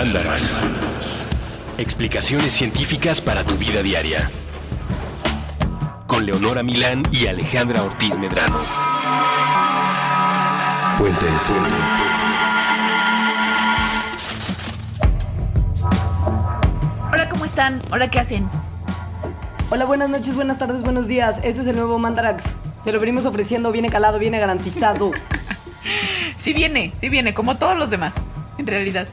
Mandarax. Explicaciones científicas para tu vida diaria. Con Leonora Milán y Alejandra Ortiz Medrano. Puentes. Hola, ¿cómo están? Hola, ¿qué hacen? Hola, buenas noches, buenas tardes, buenos días. Este es el nuevo Mandarax. Se lo venimos ofreciendo, viene calado, viene garantizado. Sí viene, sí viene, como todos los demás, en realidad.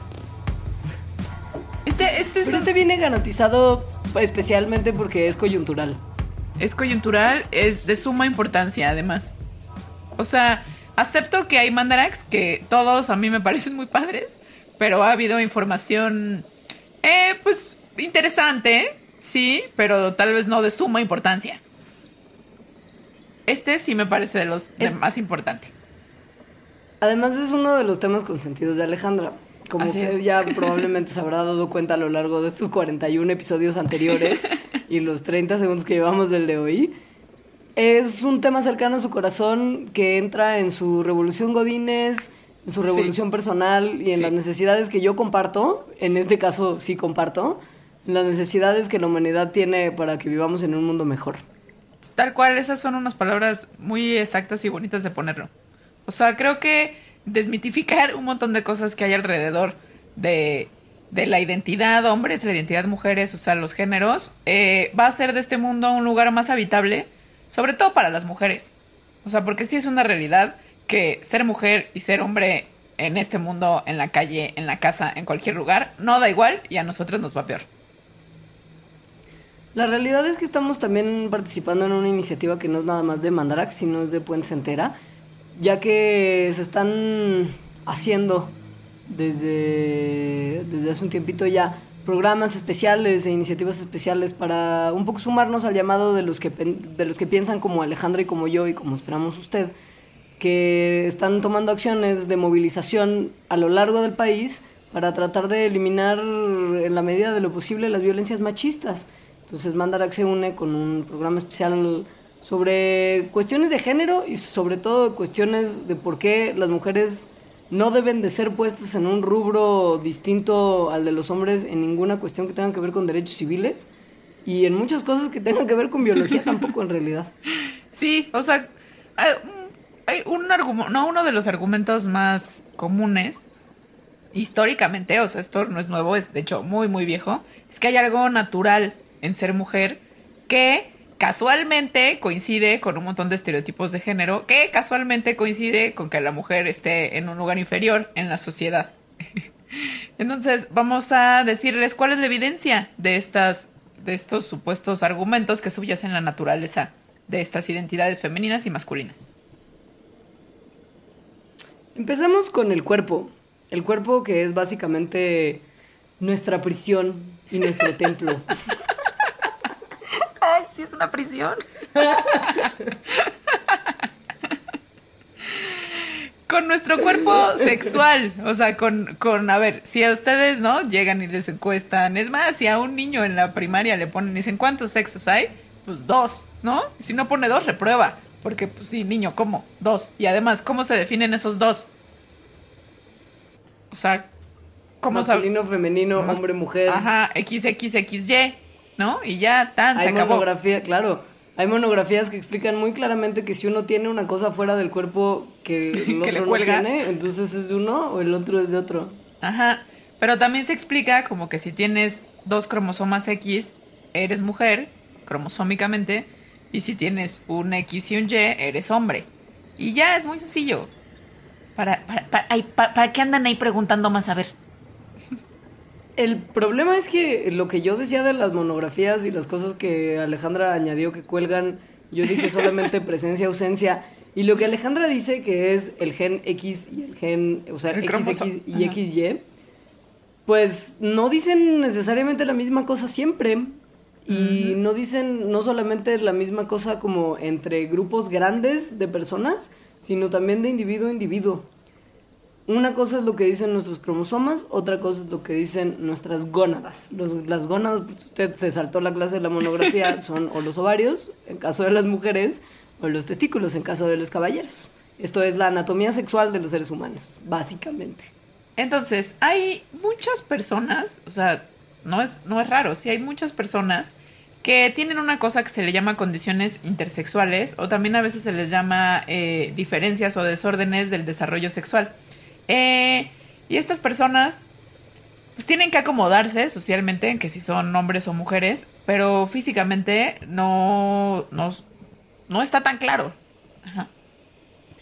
Este, este Pero este viene garantizado especialmente porque es coyuntural. es coyuntural, es de suma importancia, además. O sea, acepto que hay mandarax que todos a mí me parecen muy padres, pero ha habido información, eh, pues, interesante, sí, pero tal vez no de suma importancia. Este sí me parece de los de Es- más importante. Además es uno de los temas consentidos de Alejandra. Como Así usted es. ya probablemente se habrá dado cuenta a lo largo de estos 41 episodios anteriores y los 30 segundos que llevamos del de hoy, es un tema cercano a su corazón que entra en su revolución Godínez, en su Sí. revolución personal y en Sí. las necesidades que yo comparto, en este caso sí comparto, en las necesidades que la humanidad tiene para que vivamos en un mundo mejor. Tal cual, esas son unas palabras muy exactas y bonitas de ponerlo. O sea, creo que desmitificar un montón de cosas que hay alrededor de, de la identidad hombres, la identidad mujeres, o sea, los géneros, eh, va a hacer de este mundo un lugar más habitable, sobre todo para las mujeres. O sea, porque sí es una realidad que ser mujer y ser hombre en este mundo, en la calle, en la casa, en cualquier lugar, no da igual y a nosotros nos va peor. La realidad es que estamos también participando en una iniciativa que no es nada más de Mandarax, sino es de Puentes Entera, ya que se están haciendo desde, desde hace un tiempito ya programas especiales e iniciativas especiales para un poco sumarnos al llamado de los que, de los que piensan como Alejandra y como yo y como esperamos usted, que están tomando acciones de movilización a lo largo del país para tratar de eliminar en la medida de lo posible las violencias machistas. Entonces Mandarax se une con un programa especial sobre cuestiones de género y sobre todo cuestiones de por qué las mujeres no deben de ser puestas en un rubro distinto al de los hombres en ninguna cuestión que tenga que ver con derechos civiles y en muchas cosas que tengan que ver con biología tampoco en realidad. Sí, o sea, hay un- argumento, no uno de los argumentos más comunes históricamente, o sea, esto no es nuevo, es de hecho muy, muy viejo, es que hay algo natural en ser mujer que casualmente coincide con un montón de estereotipos de género, que casualmente coincide con que la mujer esté en un lugar inferior en la sociedad. Entonces, vamos a decirles cuál es la evidencia de estas de estos supuestos argumentos que subyacen la naturaleza de estas identidades femeninas y masculinas. Empezamos con el cuerpo. El cuerpo que es básicamente nuestra prisión y nuestro templo. Ay, sí es una prisión. con nuestro cuerpo sexual, o sea, con, con, a ver, si a ustedes, ¿no? Llegan y les encuestan, es más, si a un niño en la primaria le ponen, dicen, ¿cuántos sexos hay? Pues dos, ¿no? Si no pone dos, reprueba, porque, pues sí, niño, ¿cómo? Dos. Y además, ¿cómo se definen esos dos? O sea, ¿cómo Masculino, femenino, hombre, mujer. Ajá, XXXY, ¿no? Y ya, tan, se Hay acabó. monografía, claro. Hay monografías que explican muy claramente que si uno tiene una cosa fuera del cuerpo que el Que otro le no cuelga. tiene, entonces es de uno o el otro es de otro. Ajá. Pero también se explica como que si tienes dos cromosomas X, eres mujer, cromosómicamente, y si tienes un X y un Y, eres hombre. Y ya es muy sencillo. ¿Para, para, para, ay, pa- ¿para qué andan ahí preguntando más a ver? El problema es que lo que yo decía de las monografías y las cosas que Alejandra añadió que cuelgan, yo dije solamente presencia, ausencia. Y lo que Alejandra dice que es el gen X y el gen, o sea, XX y Ajá. XY, pues no dicen necesariamente la misma cosa siempre. Y no dicen no solamente la misma cosa como entre grupos grandes de personas, sino también de individuo a individuo. Una cosa es lo que dicen nuestros cromosomas, otra cosa es lo que dicen nuestras gónadas. Los- las gónadas, pues usted se saltó la clase de la monografía, son o los ovarios, en caso de las mujeres, o los testículos, en caso de los caballeros. Esto es la anatomía sexual de los seres humanos, básicamente. Entonces, hay muchas personas, o sea, no es, no es raro, sí hay muchas personas que tienen una cosa que se le llama condiciones intersexuales o también a veces se les llama eh, diferencias o desórdenes del desarrollo sexual. Eh, y estas personas pues tienen que acomodarse socialmente en que si son hombres o mujeres, pero físicamente no, no, no está tan claro. Ajá.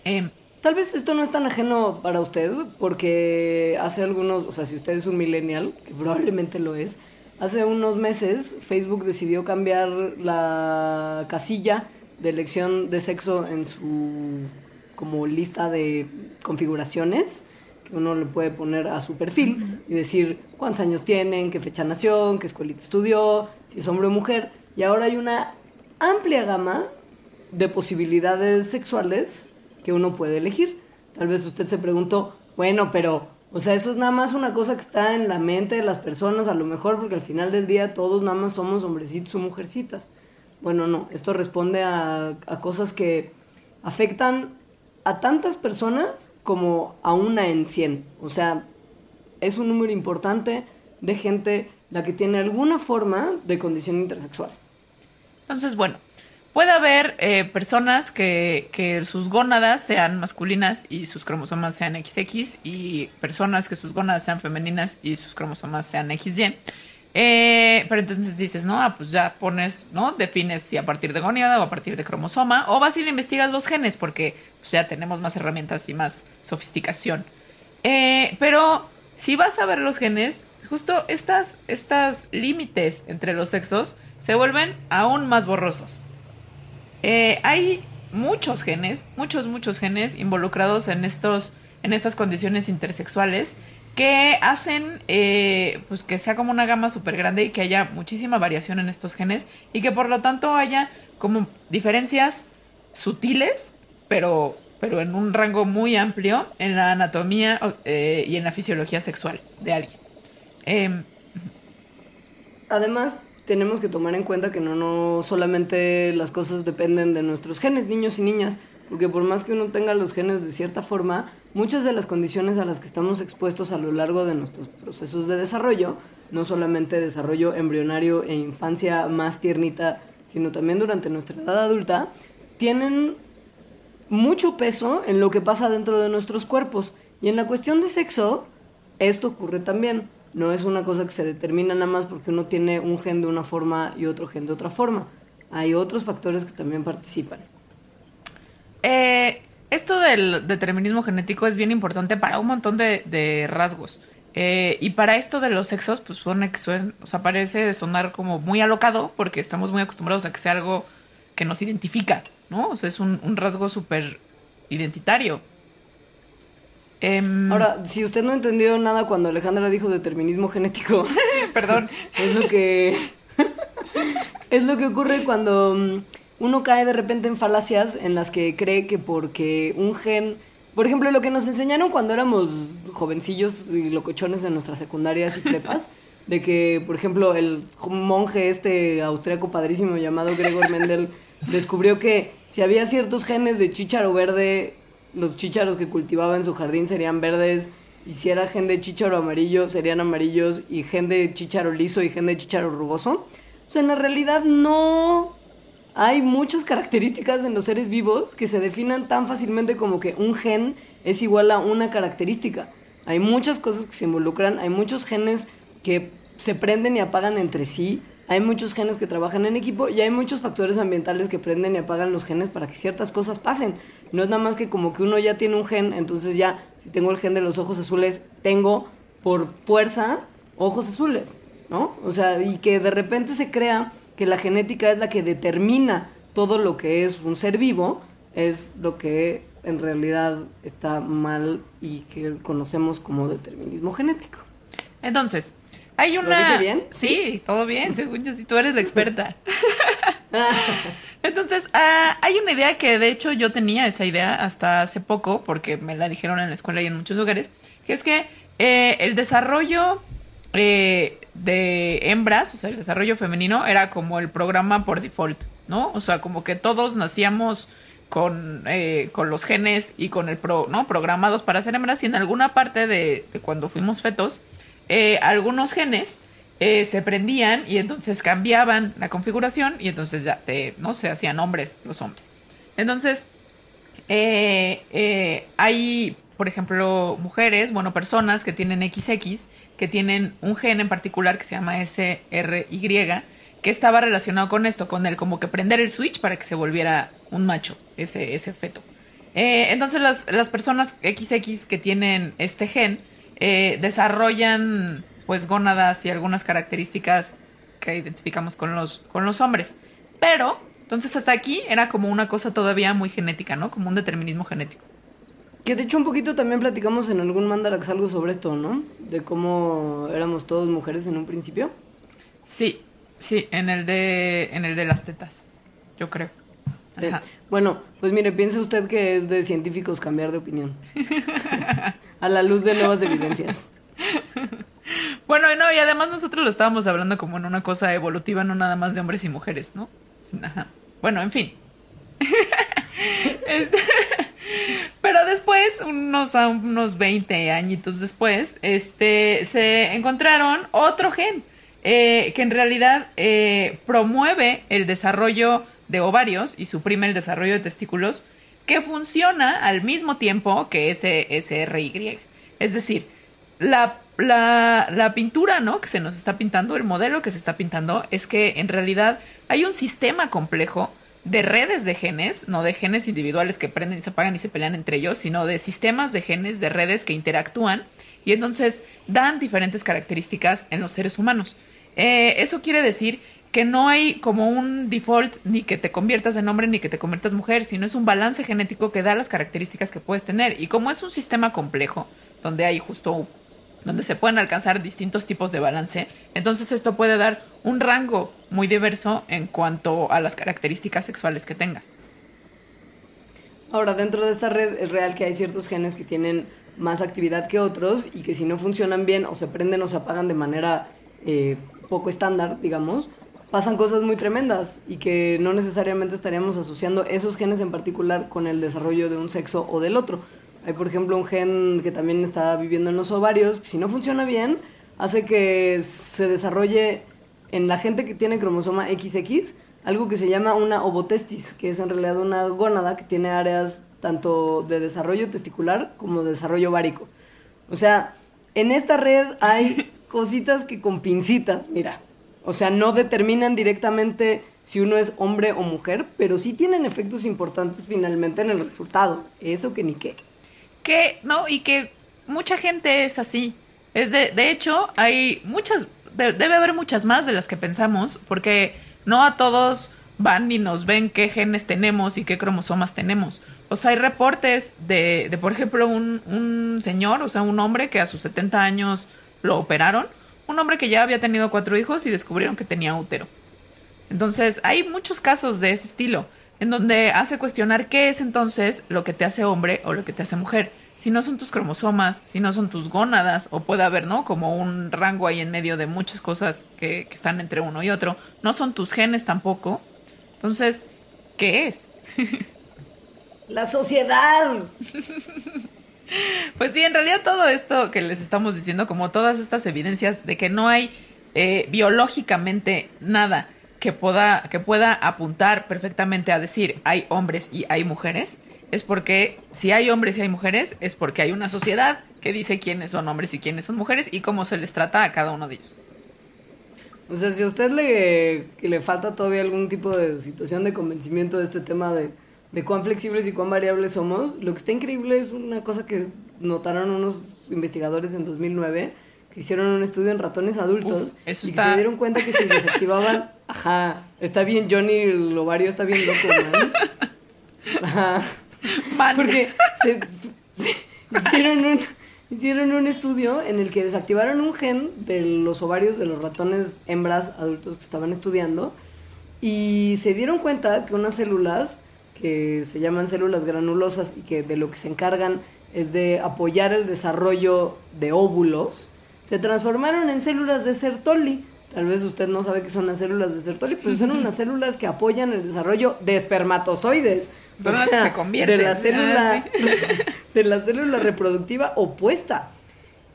Em, Tal vez esto no es tan ajeno para usted, porque hace algunos, o sea, si usted es un millennial, que probablemente lo es, hace unos meses Facebook decidió cambiar la casilla de elección de sexo en su como lista de configuraciones que uno le puede poner a su perfil y decir cuántos años tienen, qué fecha nació, qué escuelita estudió, si es hombre o mujer. Y ahora hay una amplia gama de posibilidades sexuales que uno puede elegir. Tal vez usted se preguntó, bueno, pero, o sea, eso es nada más una cosa que está en la mente de las personas, a lo mejor porque al final del día todos nada más somos hombrecitos o mujercitas. Bueno, no, esto responde a, a cosas que afectan a tantas personas como a una en 100. O sea, es un número importante de gente la que tiene alguna forma de condición intersexual. Entonces, bueno, puede haber eh, personas que, que, sus gónadas sean masculinas y sus cromosomas sean XX y personas que sus gónadas sean femeninas y sus cromosomas sean XY. Eh, pero entonces dices, no, ah, pues ya pones, ¿no? Defines si a partir de goniada o a partir de cromosoma, o vas y le investigas los genes, porque pues, ya tenemos más herramientas y más sofisticación. Eh, pero si vas a ver los genes, justo estas, estos límites entre los sexos se vuelven aún más borrosos. Eh, hay muchos genes, muchos, muchos genes involucrados en estos, en estas condiciones intersexuales que hacen eh, pues que sea como una gama súper grande y que haya muchísima variación en estos genes y que por lo tanto haya como diferencias sutiles, pero, pero en un rango muy amplio en la anatomía eh, y en la fisiología sexual de alguien. Em, Además, tenemos que tomar en cuenta que no, no solamente las cosas dependen de nuestros genes, niños y niñas, porque por más que uno tenga los genes de cierta forma, muchas de las condiciones a las que estamos expuestos a lo largo de nuestros procesos de desarrollo, no solamente desarrollo embrionario e infancia más tiernita, sino también durante nuestra edad adulta, tienen mucho peso en lo que pasa dentro de nuestros cuerpos. Y en la cuestión de sexo, esto ocurre también. No es una cosa que se determina nada más porque uno tiene un gen de una forma y otro gen de otra forma. Hay otros factores que también participan. Eh, esto del determinismo genético es bien importante para un montón de, rasgos. Eh, y para esto de los sexos, pues suena que suena, o sea, parece sonar como muy alocado porque estamos muy acostumbrados a que sea algo que nos identifica, ¿no? O sea, es un, rasgo súper identitario. Em, Ahora, si usted no entendió nada cuando Alejandra dijo determinismo genético, perdón, es lo que es lo que ocurre cuando mm, uno cae de repente en falacias en las que cree que porque un gen, por ejemplo, lo que nos enseñaron cuando éramos jovencillos y locochones de nuestras secundarias y prepas, de que, por ejemplo, el monje este austriaco padrísimo llamado Gregor Mendel descubrió que si había ciertos genes de chícharo verde, los chícharos que cultivaba en su jardín serían verdes, y si era gen de chícharo amarillo, serían amarillos, y gen de chícharo liso y gen de chícharo rugoso. O sea, en la realidad no hay muchas características en los seres vivos que se definan tan fácilmente como que un gen es igual a una característica. Hay muchas cosas que se involucran, hay muchos genes que se prenden y apagan entre sí, hay muchos genes que trabajan en equipo y hay muchos factores ambientales que prenden y apagan los genes para que ciertas cosas pasen. No es nada más que como que uno ya tiene un gen, entonces ya, si tengo el gen de los ojos azules, tengo por fuerza ojos azules, ¿no? O sea, y que de repente se crea que la genética es la que determina todo lo que es un ser vivo, es lo que en realidad está mal y que conocemos como determinismo genético. Entonces, hay una... ¿Lo dije bien? Sí, todo bien, según yo, si tú eres la experta. Entonces, ah, hay una idea que de hecho yo tenía esa idea hasta hace poco, porque me la dijeron en la escuela y en muchos lugares, que es que eh, el desarrollo eh, de hembras, o sea, el desarrollo femenino era como el programa por default, ¿no? O sea, como que todos nacíamos con, eh, con los genes y con el pro, ¿no? Programados para ser hembras y en alguna parte de, cuando fuimos fetos, eh, algunos genes se prendían y entonces cambiaban la configuración y entonces ya te, no se hacían hombres los hombres. Entonces, hay, por ejemplo, mujeres, bueno, personas que tienen XX, que tienen un gen en particular que se llama SRY, que estaba relacionado con esto, con el como que prender el switch para que se volviera un macho, ese, ese feto. Eh, entonces las, las personas XX que tienen este gen eh, desarrollan pues gónadas y algunas características que identificamos con los, con los hombres. Pero, entonces hasta aquí era como una cosa todavía muy genética, ¿no? Como un determinismo genético. Que de hecho un poquito también platicamos en algún Mandarax algo sobre esto, ¿no? De cómo éramos todos mujeres en un principio. Sí, sí, en el de, en el de las tetas, yo creo. Sí. Bueno, pues mire, piense usted que es de científicos cambiar de opinión. A la luz de nuevas evidencias. Bueno, no, y además nosotros lo estábamos hablando como en una cosa evolutiva, no nada más de hombres y mujeres, ¿no? Ajá. Bueno, en fin. Este, pero después, unos, unos 20 añitos después, este, se encontraron otro gen eh, que en realidad eh, promueve el desarrollo de ovarios y suprime el desarrollo de testículos, que funciona al mismo tiempo que ese SRY. Es decir, la, la, la pintura, ¿no? Que se nos está pintando, el modelo que se está pintando, es que en realidad hay un sistema complejo de redes de genes, no de genes individuales que prenden y se apagan y se pelean entre ellos, sino de sistemas de genes, de redes que interactúan y entonces dan diferentes características en los seres humanos. Eh, eso quiere decir que no hay como un default ni que te conviertas en hombre ni que te conviertas mujer, sino es un balance genético que da las características que puedes tener. Y como es un sistema complejo, donde hay justo donde se pueden alcanzar distintos tipos de balance, entonces esto puede dar un rango muy diverso en cuanto a las características sexuales que tengas. Ahora, dentro de esta red es real que hay ciertos genes que tienen más actividad que otros y que si no funcionan bien o se prenden o se apagan de manera eh, poco estándar, digamos, pasan cosas muy tremendas y que no necesariamente estaríamos asociando esos genes en particular con el desarrollo de un sexo o del otro. Hay, por ejemplo, un gen que también está viviendo en los ovarios, que si no funciona bien, hace que se desarrolle en la gente que tiene cromosoma XX algo que se llama una ovotestis, que es en realidad una gónada que tiene áreas tanto de desarrollo testicular como de desarrollo ovárico. O sea, en esta red hay cositas que con pincitas, mira. O sea, no determinan directamente si uno es hombre o mujer, pero sí tienen efectos importantes finalmente en el resultado. Eso que ni qué. Que, no, y que mucha gente es así. Es de, de hecho, hay muchas, de- debe haber muchas más de las que pensamos, porque no a todos van y nos ven qué genes tenemos y qué cromosomas tenemos. O sea, hay reportes de, de por ejemplo, un, un señor, o sea, un hombre que a sus 70 años lo operaron, un hombre que ya había tenido cuatro hijos y descubrieron que tenía útero. Entonces, hay muchos casos de ese estilo, en donde hace cuestionar qué es entonces lo que te hace hombre o lo que te hace mujer. Si no son tus cromosomas, si no son tus gónadas, o puede haber, ¿no? Como un rango ahí en medio de muchas cosas que, que están entre uno y otro. No son tus genes tampoco. Entonces, ¿qué es? La sociedad. Pues sí, en realidad todo esto que les estamos diciendo, como todas estas evidencias de que no hay eh, biológicamente nada que pueda, que pueda apuntar perfectamente a decir hay hombres y hay mujeres, es porque si hay hombres y hay mujeres, es porque hay una sociedad que dice quiénes son hombres y quiénes son mujeres y cómo se les trata a cada uno de ellos. O sea, si a usted le, que le falta todavía algún tipo de situación de convencimiento de este tema de, de cuán flexibles y cuán variables somos, lo que está increíble es una cosa que notaron unos investigadores en 2009, que hicieron un estudio en ratones adultos Uf, y que se dieron cuenta que si desactivaban... Ajá, está bien Johnny, el ovario está bien loco, ¿no? Ajá. Man. Porque se, se- hicieron, un, hicieron un estudio en el que desactivaron un gen de los ovarios de los ratones hembras adultos que estaban estudiando y se dieron cuenta que unas células que se llaman células granulosas y que de lo que se encargan es de apoyar el desarrollo de óvulos, se transformaron en células de Sertoli. Tal vez usted no sabe qué son las células de Sertoli, pero son unas células que apoyan el desarrollo de espermatozoides. Las que se convierten. De la Ah, célula, sí. de la célula reproductiva opuesta.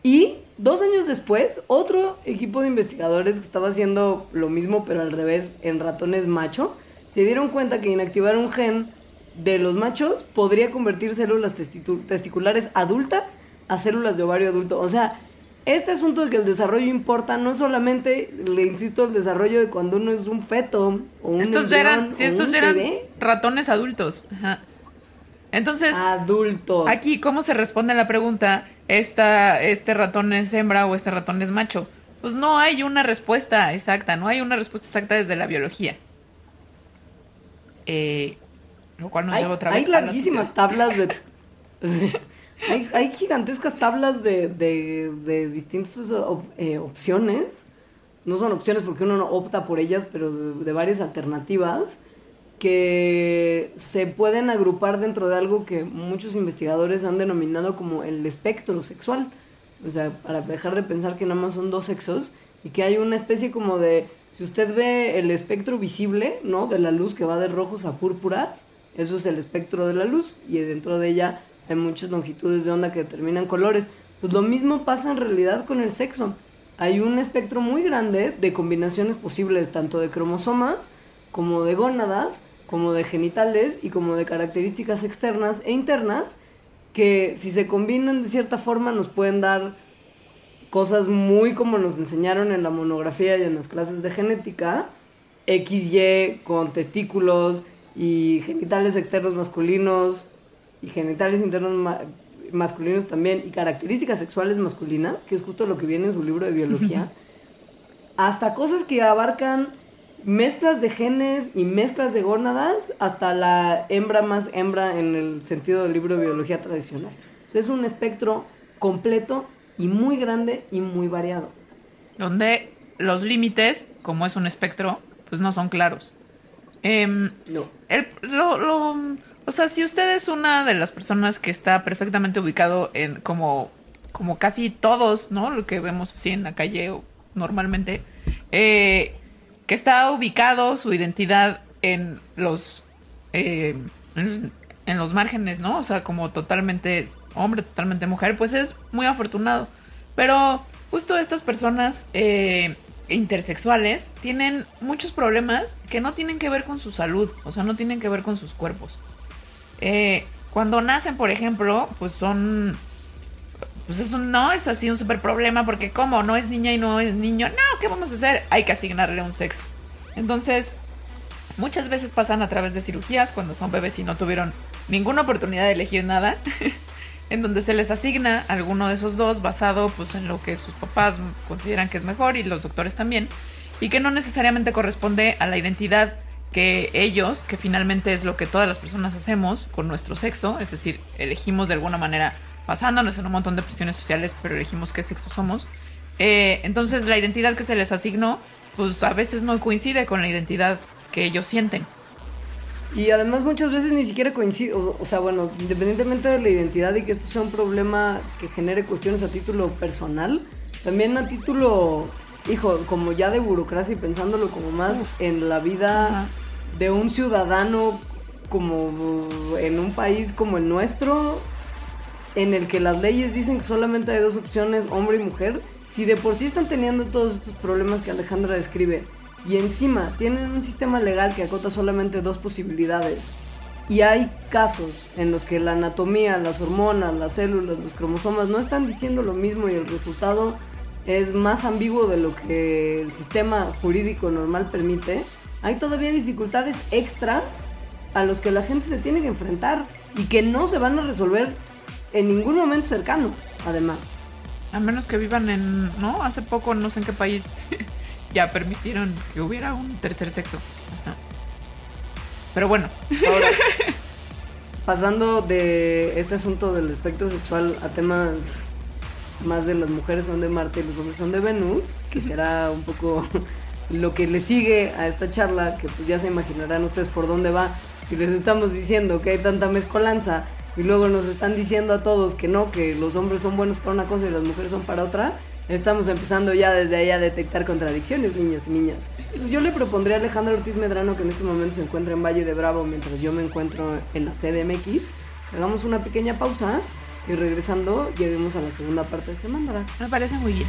Y dos años después, otro equipo de investigadores que estaba haciendo lo mismo, pero al revés, en ratones macho, se dieron cuenta que inactivar un gen de los machos podría convertir células testiculares adultas a células de ovario adulto. O sea, este asunto de que el desarrollo importa no solamente, le insisto, el desarrollo de cuando uno es un feto o un Estos ya eran, embrión sí, estos eran bebé ratones adultos. Ajá. Entonces, adultos. aquí, ¿cómo se responde a la pregunta? Esta, ¿Este ratón es hembra o este ratón es macho? Pues no hay una respuesta exacta, no hay una respuesta exacta desde la biología. Eh, lo cual nos hay, lleva otra hay vez a la larguísimas tablas de. Sí. Hay, hay gigantescas tablas de, de, de distintas op- eh, opciones. No son opciones porque uno no opta por ellas, pero de, de varias alternativas que se pueden agrupar dentro de algo que muchos investigadores han denominado como el espectro sexual. O sea, para dejar de pensar que nada más son dos sexos y que hay una especie como de, si usted ve el espectro visible, ¿no? De la luz que va de rojos a púrpuras, eso es el espectro de la luz y dentro de ella hay muchas longitudes de onda que determinan colores. Pues lo mismo pasa en realidad con el sexo. Hay un espectro muy grande de combinaciones posibles, tanto de cromosomas como de gónadas, como de genitales y como de características externas e internas que si se combinan de cierta forma nos pueden dar cosas muy como nos enseñaron en la monografía y en las clases de genética, XY con testículos y genitales externos masculinos y genitales internos ma- masculinos también y características sexuales masculinas, que es justo lo que viene en su libro de biología, hasta cosas que abarcan mezclas de genes y mezclas de gónadas hasta la hembra más hembra en el sentido del libro de biología tradicional. O sea, es un espectro completo y muy grande y muy variado. Donde los límites, como es un espectro, pues no son claros. Em, No. El, lo, lo- o sea, si usted es una de las personas que está perfectamente ubicado en como, como casi todos, ¿no? Lo que vemos así en la calle o normalmente, eh, que está ubicado su identidad en los, eh, en, en los márgenes, ¿no? O sea, como totalmente hombre, totalmente mujer, pues es muy afortunado. Pero justo estas personas eh, intersexuales tienen muchos problemas que no tienen que ver con su salud, o sea, no tienen que ver con sus cuerpos. Eh, cuando nacen, por ejemplo, pues son... Pues eso no es así un super problema porque como no es niña y no es niño, no, ¿qué vamos a hacer? Hay que asignarle un sexo. Entonces, muchas veces pasan a través de cirugías cuando son bebés y no tuvieron ninguna oportunidad de elegir nada, en donde se les asigna alguno de esos dos basado pues en lo que sus papás consideran que es mejor y los doctores también, y que no necesariamente corresponde a la identidad que ellos, que finalmente es lo que todas las personas hacemos con nuestro sexo, es decir, elegimos de alguna manera basándonos en un montón de presiones sociales, pero elegimos qué sexo somos. Eh, entonces la identidad que se les asignó, pues a veces no coincide con la identidad que ellos sienten. Y además muchas veces ni siquiera coincide, o, o sea, bueno, independientemente de la identidad y que esto sea un problema que genere cuestiones a título personal, también a título, hijo, como ya de burocracia y pensándolo como más en la vida Ajá. De un ciudadano como en un país como el nuestro, en el que las leyes dicen que solamente hay dos opciones, hombre y mujer, si de por sí están teniendo todos estos problemas que Alejandra describe, y encima tienen un sistema legal que acota solamente dos posibilidades, y hay casos en los que la anatomía, las hormonas, las células, los cromosomas no están diciendo lo mismo y el resultado es más ambiguo de lo que el sistema jurídico normal permite, hay todavía dificultades extras a los que la gente se tiene que enfrentar y que no se van a resolver en ningún momento cercano, además. A menos que vivan en, ¿no? Hace poco, no sé en qué país, ya permitieron que hubiera un tercer sexo. Ajá. Pero bueno, Ahora, pasando de este asunto del espectro sexual a temas más de las mujeres son de Marte y los hombres son de Venus, que será un poco lo que le sigue a esta charla, que pues ya se imaginarán ustedes por dónde va. Si les estamos diciendo que hay tanta mezcolanza y luego nos están diciendo a todos que no, que los hombres son buenos para una cosa y las mujeres son para otra, estamos empezando ya desde ahí a detectar contradicciones, niños y niñas. Pues yo le propondría a Alejandro Ortiz Medrano que en este momento se encuentra en Valle de Bravo mientras yo me encuentro en la CDMX. Hagamos una pequeña pausa y regresando lleguemos a la segunda parte de este mandala. Me parece muy bien.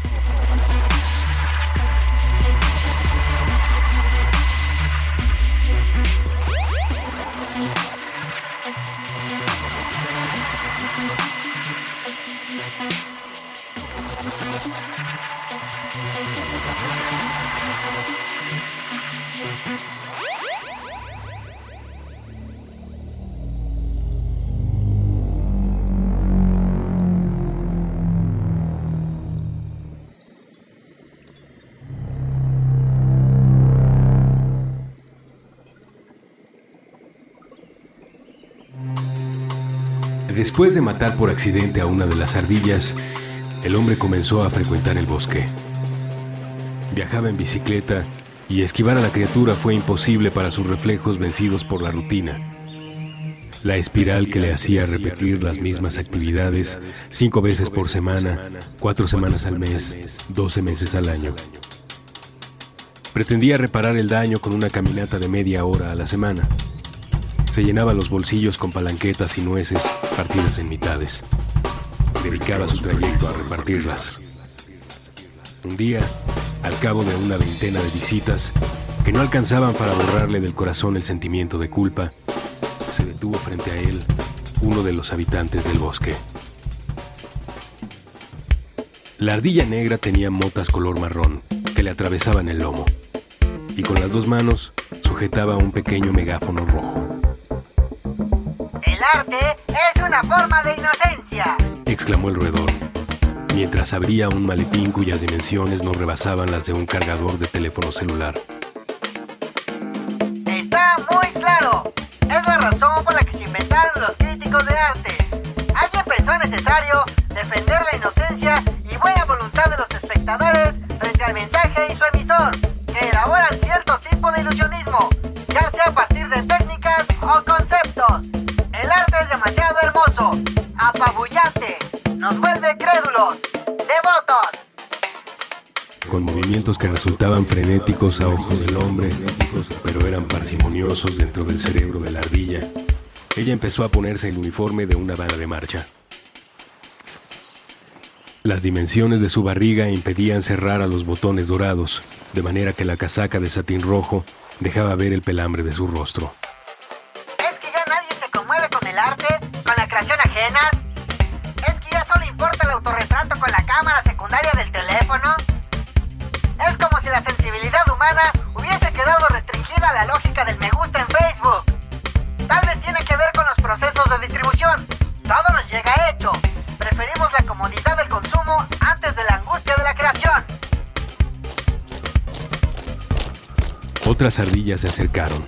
Después de matar por accidente a una de las ardillas, el hombre comenzó a frecuentar el bosque. Viajaba en bicicleta y esquivar a la criatura fue imposible para sus reflejos vencidos por la rutina. La espiral que le hacía repetir las mismas actividades cinco veces por semana, cuatro semanas al mes, doce meses al año. Pretendía reparar el daño con una caminata de media hora a la semana. Se llenaba los bolsillos con palanquetas y nueces partidas en mitades. Dedicaba su trayecto a repartirlas. Un día, al cabo de una veintena de visitas, que no alcanzaban para borrarle del corazón el sentimiento de culpa, se detuvo frente a él uno de los habitantes del bosque. La ardilla negra tenía motas color marrón que le atravesaban el lomo y con las dos manos sujetaba un pequeño megáfono rojo. El arte es una forma de inocencia. exclamó el roedor, mientras abría un maletín cuyas dimensiones no rebasaban las de un cargador de teléfono celular. Está muy claro. Es la razón por la que se inventaron los críticos de arte. Alguien pensó necesario movimientos que resultaban frenéticos a ojos del hombre, pero eran parsimoniosos dentro del cerebro de la ardilla. Ella empezó a ponerse el uniforme de una bala de marcha. Las dimensiones de su barriga impedían cerrar a los botones dorados, de manera que la casaca de satín rojo dejaba ver el pelambre de su rostro. Otras ardillas se acercaron.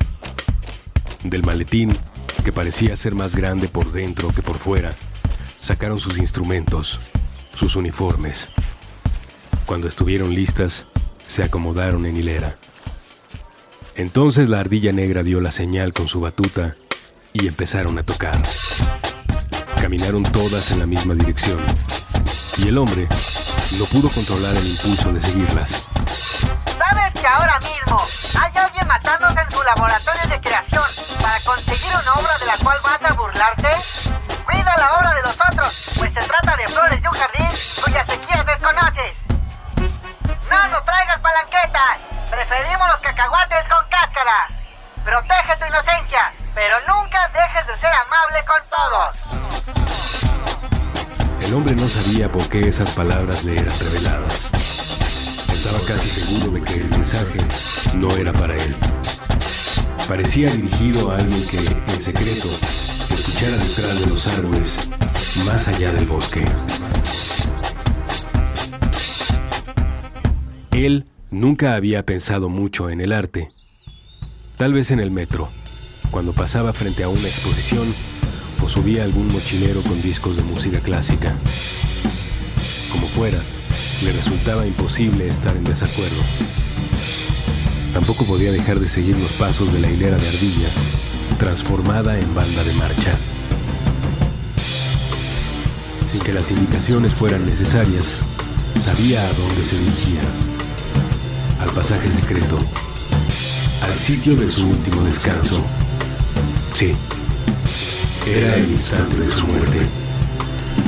Del maletín, que parecía ser más grande por dentro que por fuera, sacaron sus instrumentos, sus uniformes. Cuando estuvieron listas, se acomodaron en hilera. Entonces la ardilla negra dio la señal con su batuta y empezaron a tocar. Caminaron todas en la misma dirección y el hombre no pudo controlar el impulso de seguirlas. ¿Sabes que ahora mismo hay alguien matándose en su laboratorio de creación para conseguir una obra de la cual vas a burlarte? Cuida la obra de los otros, pues se trata de flores de un jardín cuyas sequías desconoces. No nos traigas palanquetas, preferimos los cacahuates con cáscara. Protege tu inocencia, pero nunca dejes de ser amable con todos. El hombre no sabía por qué esas palabras le eran reveladas. Estaba casi seguro de que el no era para él. Parecía dirigido a alguien que, en secreto, escuchara detrás de los árboles, más allá del bosque. Él nunca había pensado mucho en el arte. Tal vez en el metro, cuando pasaba frente a una exposición o subía algún mochilero con discos de música clásica. Como fuera, le resultaba imposible estar en desacuerdo. Tampoco podía dejar de seguir los pasos de la hilera de ardillas, transformada en banda de marcha. sin que las indicaciones fueran necesarias, sabía a dónde se dirigía. Al pasaje secreto. Al sitio de su último descanso. Sí. Era el instante de su muerte.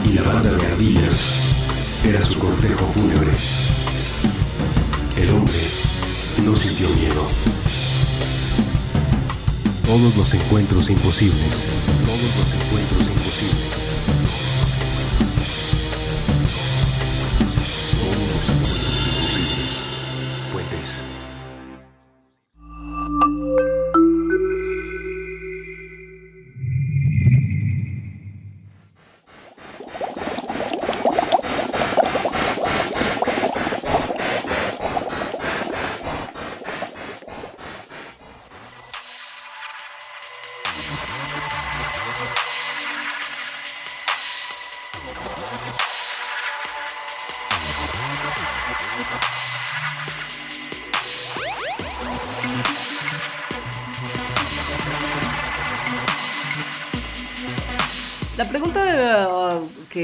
Y la banda de ardillas era su cortejo fúnebre. El hombre no sintió miedo. Todos los encuentros imposibles. Todos los encuentros imposibles.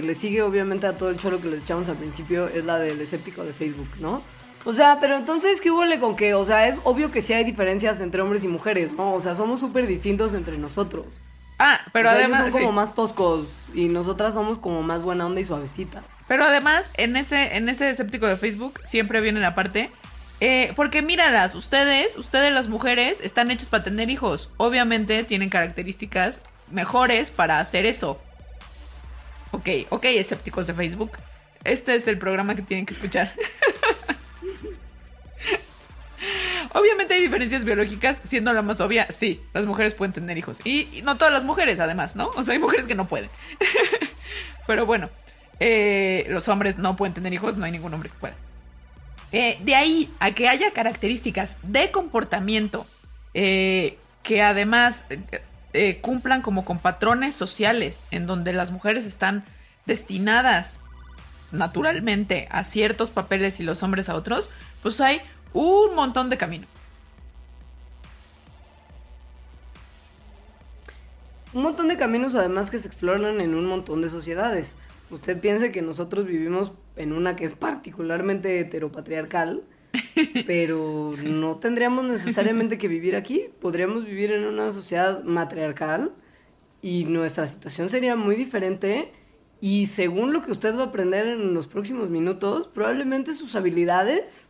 Que le sigue obviamente a todo el choro que les echamos al principio es la del escéptico de Facebook, ¿no? O sea, pero entonces, ¿qué huele con que? O sea, es obvio que sí hay diferencias entre hombres y mujeres, ¿no? O sea, somos súper distintos entre nosotros. Ah, pero O sea, ellos además. son como sí. más toscos y nosotras somos como más buena onda y suavecitas. Pero además, en ese, en ese escéptico de Facebook siempre viene la parte. eh, porque míralas, ustedes, ustedes las mujeres, están hechas para tener hijos. Obviamente tienen características mejores para hacer eso. Ok, ok, escépticos de Facebook. Este es el programa que tienen que escuchar. Obviamente hay diferencias biológicas, siendo la más obvia, sí, las mujeres pueden tener hijos. Y, no todas las mujeres, además, ¿no? O sea, hay mujeres que no pueden. Pero bueno, eh, los hombres no pueden tener hijos, no hay ningún hombre que pueda. Eh, de ahí a que haya características de comportamiento eh, que además eh, cumplan como con patrones sociales en donde las mujeres están destinadas naturalmente a ciertos papeles y los hombres a otros, pues hay un montón de camino. Un montón de caminos además que se exploran en un montón de sociedades. Usted piense que nosotros vivimos en una que es particularmente heteropatriarcal, pero no tendríamos necesariamente que vivir aquí. Podríamos vivir en una sociedad matriarcal y nuestra situación sería muy diferente. Y según lo que usted va a aprender en los próximos minutos, probablemente sus habilidades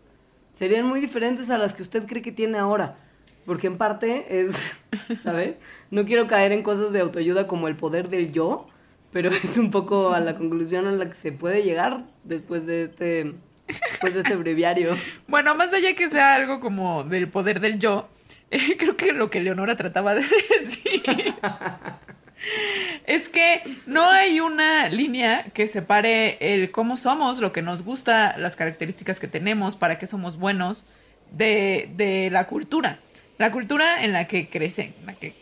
serían muy diferentes a las que usted cree que tiene ahora. Porque en parte es, ¿sabe? No quiero caer en cosas de autoayuda como el poder del yo, pero es un poco a la conclusión a la que se puede llegar después de este, después de este breviario. Bueno, más allá que sea algo como del poder del yo, eh, creo que lo que Leonora trataba de decir es que no hay una línea que separe el cómo somos, lo que nos gusta, las características que tenemos, para qué somos buenos, de, de la cultura. La cultura en la que crecen, en la que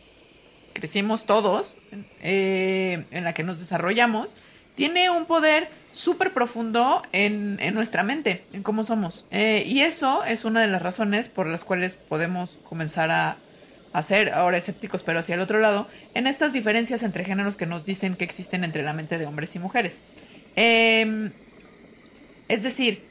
crecimos todos, eh, en la que nos desarrollamos, tiene un poder súper profundo en, en nuestra mente, en cómo somos. Eh, y eso es una de las razones por las cuales podemos comenzar a, a ser ahora escépticos, pero hacia el otro lado, en estas diferencias entre géneros que nos dicen que existen entre la mente de hombres y mujeres. Eh, es decir,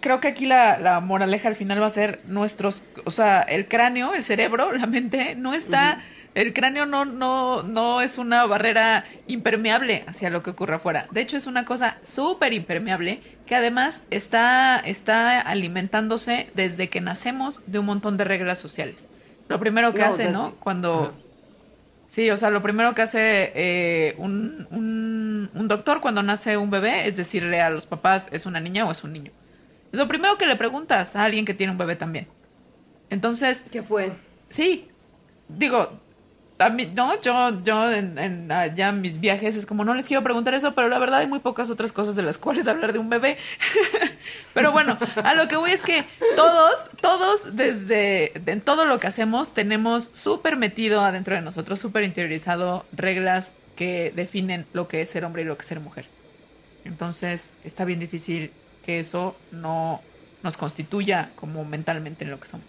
creo que aquí la, la, moraleja al final va a ser nuestros, o sea, el cráneo, el cerebro, la mente, no está. El cráneo no, no, no es una barrera impermeable hacia lo que ocurre afuera. De hecho, es una cosa súper impermeable que además está, está alimentándose desde que nacemos de un montón de reglas sociales. Lo primero que no, hace, ¿no? Cuando... Sí, o sea, lo primero que hace eh, un, un, un doctor cuando nace un bebé es decirle a los papás, ¿es una niña o es un niño? Es lo primero que le preguntas a alguien que tiene un bebé también. Entonces. ¿Qué fue? Sí. Digo, mí, no, yo, yo en, en ya mis viajes es como no les quiero preguntar eso, pero la verdad hay muy pocas otras cosas de las cuales hablar de un bebé. pero bueno, a lo que voy es que todos, todos, desde en todo lo que hacemos, tenemos súper metido adentro de nosotros, súper interiorizado reglas que definen lo que es ser hombre y lo que es ser mujer. Entonces, está bien difícil que eso no nos constituya como mentalmente en lo que somos.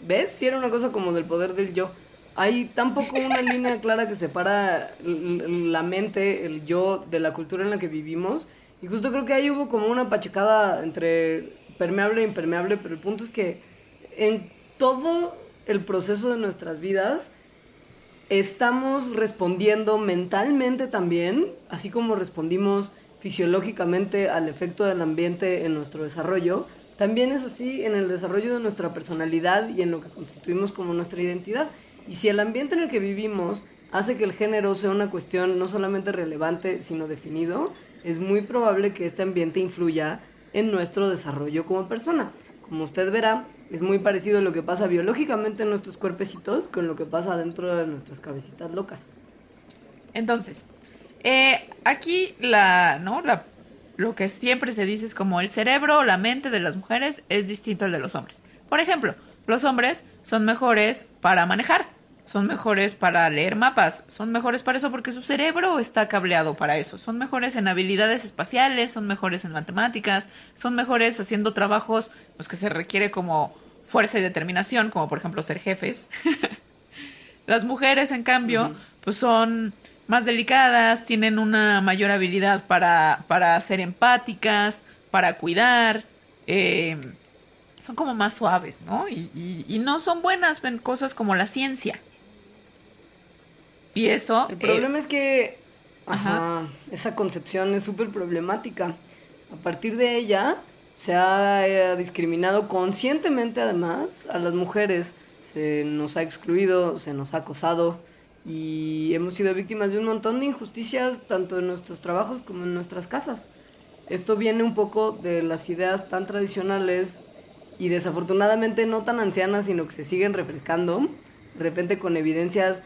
¿Ves? Si era una cosa como del poder del yo. Hay tampoco una línea clara que separa la mente, el yo, de la cultura en la que vivimos. Y justo creo que ahí hubo como una pachecada entre permeable e impermeable, pero el punto es que en todo el proceso de nuestras vidas estamos respondiendo mentalmente también, así como respondimos fisiológicamente al efecto del ambiente en nuestro desarrollo, también es así en el desarrollo de nuestra personalidad y en lo que constituimos como nuestra identidad. Y si el ambiente en el que vivimos hace que el género sea una cuestión no solamente relevante, sino definido, es muy probable que este ambiente influya en nuestro desarrollo como persona. Como usted verá, es muy parecido lo que pasa biológicamente en nuestros cuerpecitos con lo que pasa dentro de nuestras cabecitas locas. Entonces, eh, aquí. La, lo que siempre se dice es como el cerebro o la mente de las mujeres es distinto al de los hombres. Por ejemplo, los hombres son mejores para manejar, son mejores para leer mapas, son mejores para eso porque su cerebro está cableado para eso, son mejores en habilidades espaciales, son mejores en matemáticas, son mejores haciendo trabajos los que se requiere como fuerza y determinación, como por ejemplo ser jefes. Las mujeres, en cambio, pues son más delicadas, tienen una mayor habilidad para, para ser empáticas, para cuidar, eh, son como más suaves, ¿no? Y, y- y no son buenas en cosas como la ciencia. Y eso... El eh, problema es que ajá. ajá, esa concepción es súper problemática. A partir de ella se ha eh, discriminado conscientemente además a las mujeres. Se nos ha excluido, se nos ha acosado y hemos sido víctimas de un montón de injusticias tanto en nuestros trabajos como en nuestras casas. Esto viene un poco de las ideas tan tradicionales y desafortunadamente no tan ancianas, sino que se siguen refrescando, de repente con evidencias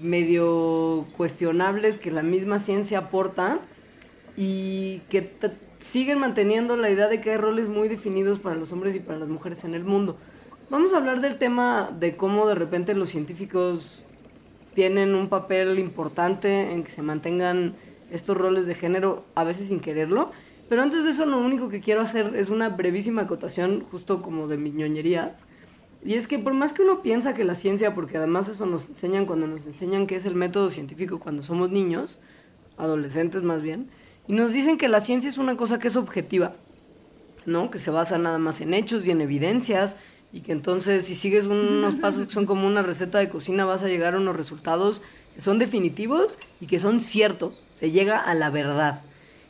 medio cuestionables que la misma ciencia aporta y que siguen manteniendo la idea de que hay roles muy definidos para los hombres y para las mujeres en el mundo. Vamos a hablar del tema de cómo de repente los científicos tienen un papel importante en que se mantengan estos roles de género, a veces sin quererlo. Pero antes de eso, lo único que quiero hacer es una brevísima acotación, justo como de mis ñoñerías. Y es que por más que uno piensa que la ciencia, porque además eso nos enseñan cuando nos enseñan qué es el método científico cuando somos niños, adolescentes más bien, y nos dicen que la ciencia es una cosa que es objetiva, ¿no? Que se basa nada más en hechos y en evidencias, y que entonces si sigues unos pasos que son como una receta de cocina vas a llegar a unos resultados que son definitivos y que son ciertos, se llega a la verdad.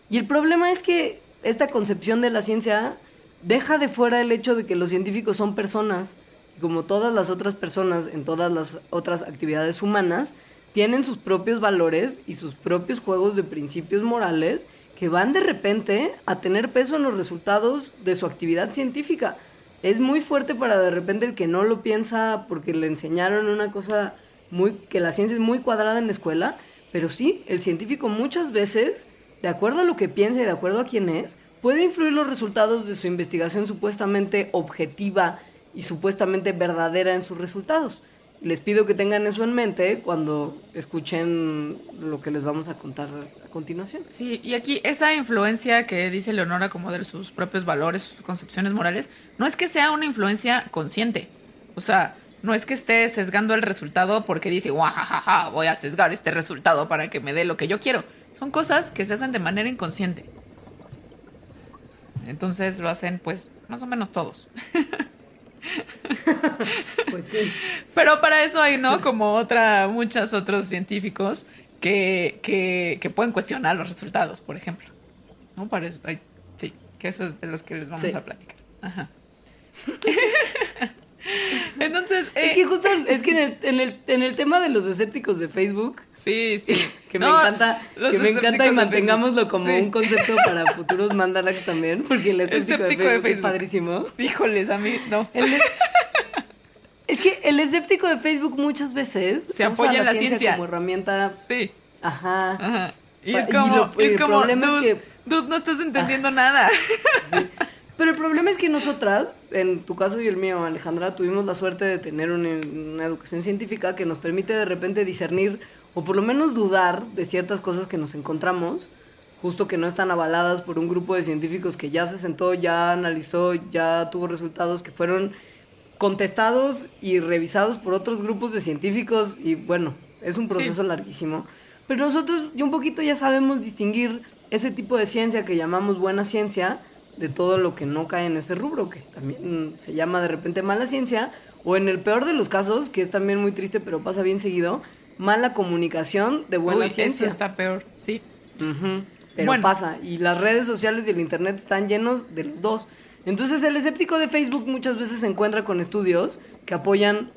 Y el problema es que esta concepción de la ciencia deja de fuera el hecho de que los científicos son personas, como todas las otras personas en todas las otras actividades humanas, tienen sus propios valores y sus propios juegos de principios morales que van de repente a tener peso en los resultados de su actividad científica. Es muy fuerte para de repente el que no lo piensa porque le enseñaron una cosa muy que la ciencia es muy cuadrada en la escuela, pero sí, el científico muchas veces, de acuerdo a lo que piensa y de acuerdo a quién es, puede influir los resultados de su investigación supuestamente objetiva y supuestamente verdadera en sus resultados. Les pido que tengan eso en mente cuando escuchen lo que les vamos a contar a continuación. Sí, y aquí esa influencia que dice Leonora como de sus propios valores, sus concepciones morales, no es que sea una influencia consciente. O sea, no es que esté sesgando el resultado porque dice, guajajaja, voy a sesgar este resultado para que me dé lo que yo quiero. Son cosas que se hacen de manera inconsciente. Entonces lo hacen pues más o menos todos. Pues sí. Pero para eso hay, ¿no? Como otra, muchos otros científicos que, que, que pueden cuestionar los resultados, por ejemplo. ¿No? Para eso, hay- sí, que eso es de los que les vamos Sí. a platicar. Ajá. Entonces, eh, Es que justo, es que en el, en, el, en el tema de los escépticos de Facebook, sí, sí. que me No, encanta, que me encanta y mantengámoslo Facebook. como Sí. un concepto para futuros mandalax también, porque el escéptico, Escéptico de, de Facebook es Facebook. padrísimo. Híjoles, a mí, no. El es, es que el escéptico de Facebook muchas veces Se apoya en la ciencia. como herramienta. Sí. Ajá. Ajá. Y Pa- es y como, lo- y es el como, problema es dude, que- dude, no estás entendiendo nada. Sí. Pero el problema es que nosotras, en tu caso y el mío, Alejandra, tuvimos la suerte de tener una, una educación científica que nos permite de repente discernir o por lo menos dudar de ciertas cosas que nos encontramos, justo que no están avaladas por un grupo de científicos que ya se sentó, ya analizó, ya tuvo resultados que fueron contestados y revisados por otros grupos de científicos y bueno, es un proceso larguísimo. Pero nosotros ya un poquito ya sabemos distinguir ese tipo de ciencia que llamamos buena ciencia de todo lo que no cae en ese rubro, que también se llama de repente mala ciencia, o en el peor de los casos, que es también muy triste pero pasa bien seguido, mala comunicación de buena Uy, ciencia. Eso está peor, sí. Pero Bueno. pasa, y las redes sociales y el internet están llenos de los dos. Entonces el escéptico de Facebook muchas veces se encuentra con estudios que apoyan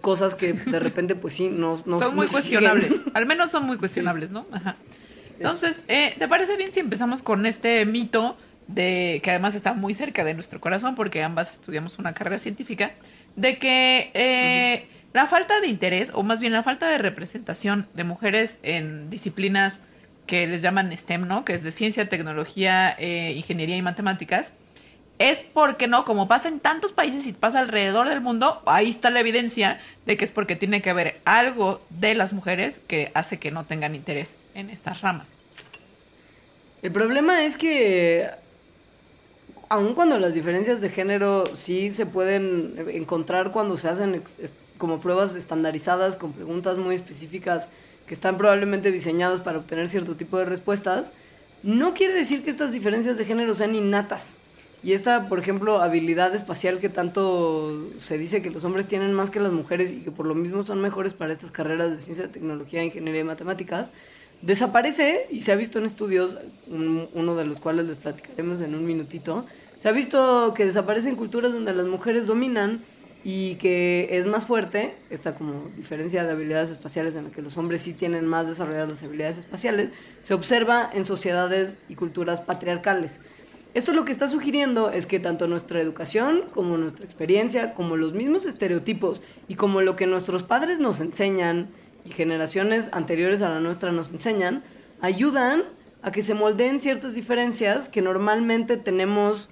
cosas que de repente pues sí, no, no son muy no cuestionables. siguen. Al menos son muy cuestionables, ¿no? Ajá. Entonces, eh, ¿te parece bien si empezamos con este mito de que además está muy cerca de nuestro corazón porque ambas estudiamos una carrera científica de que eh, la falta de interés o más bien la falta de representación de mujeres en disciplinas que les llaman STEM, ¿no? Que es de ciencia, tecnología, eh, ingeniería y matemáticas es porque no, como pasa en tantos países y pasa alrededor del mundo, ahí está la evidencia de que es porque tiene que haber algo de las mujeres que hace que no tengan interés en estas ramas. El problema es que aun cuando las diferencias de género sí se pueden encontrar cuando se hacen como pruebas estandarizadas con preguntas muy específicas que están probablemente diseñadas para obtener cierto tipo de respuestas, no quiere decir que estas diferencias de género sean innatas. Y esta, por ejemplo, habilidad espacial que tanto se dice que los hombres tienen más que las mujeres y que por lo mismo son mejores para estas carreras de ciencia, tecnología, ingeniería y matemáticas, desaparece y se ha visto en estudios, un- uno de los cuales les platicaremos en un minutito, se ha visto que desaparece en culturas donde las mujeres dominan y que es más fuerte, esta como diferencia de habilidades espaciales en la que los hombres sí tienen más desarrolladas las habilidades espaciales, se observa en sociedades y culturas patriarcales. Esto lo que está sugiriendo es que tanto nuestra educación como nuestra experiencia, como los mismos estereotipos y como lo que nuestros padres nos enseñan y generaciones anteriores a la nuestra nos enseñan, ayudan a que se moldeen ciertas diferencias que normalmente tenemos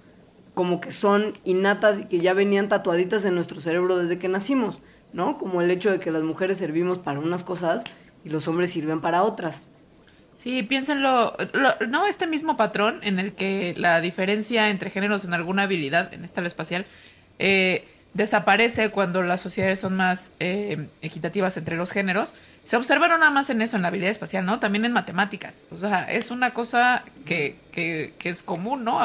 como que son innatas y que ya venían tatuaditas en nuestro cerebro desde que nacimos, ¿no? Como el hecho de que las mujeres servimos para unas cosas y los hombres sirven para otras. Sí, piénsenlo, lo- no este mismo patrón en el que la diferencia entre géneros en alguna habilidad, en esta espacial, eh, desaparece cuando las sociedades son más eh, equitativas entre los géneros. Se observa no nada más en eso, en la habilidad espacial, ¿no? También en matemáticas. O sea, es una cosa que, que, es común, ¿no?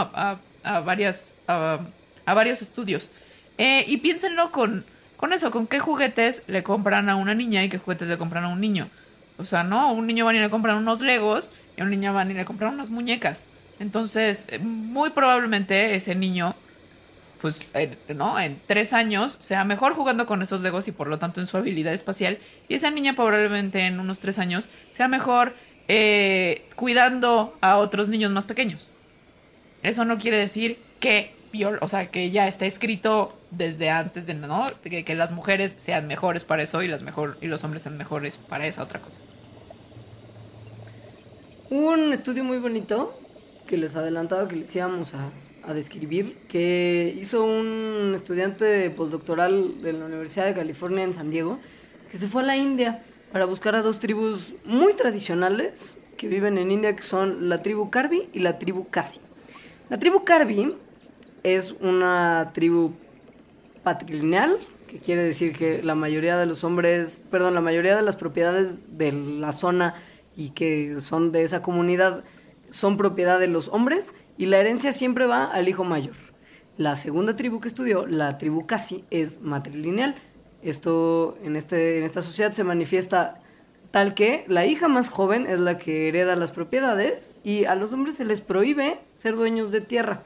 A varias, a, varios estudios. Eh, y piénsenlo con, con eso, con qué juguetes le compran a una niña y qué juguetes le compran a un niño. O sea, ¿no? Un niño van y le compran unos legos y a un niño van y le compran unas muñecas. Entonces, eh, muy probablemente ese niño, pues, eh, ¿no? En tres años sea mejor jugando con esos legos y por lo tanto en su habilidad espacial. Y esa niña probablemente en unos tres años sea mejor eh, cuidando a otros niños más pequeños. Eso no quiere decir que o sea, que ya está escrito desde antes de, ¿no? Que, que las mujeres sean mejores para eso y las mejor y los hombres sean mejores para esa otra cosa. Un estudio muy bonito que les adelantaba que les íbamos a, a describir, que hizo un estudiante postdoctoral de la Universidad de California en San Diego, que se fue a la India para buscar a dos tribus muy tradicionales que viven en India, que son la tribu Karbi y la tribu Kasi. La tribu Karbi es una tribu patrilineal, que quiere decir que la mayoría de los hombres, perdón, la mayoría de las propiedades de la zona y que son de esa comunidad son propiedad de los hombres y la herencia siempre va al hijo mayor. La segunda tribu que estudió, la tribu Kasi, es matrilineal. Esto en, este, en esta sociedad se manifiesta tal que la hija más joven es la que hereda las propiedades y a los hombres se les prohíbe ser dueños de tierra.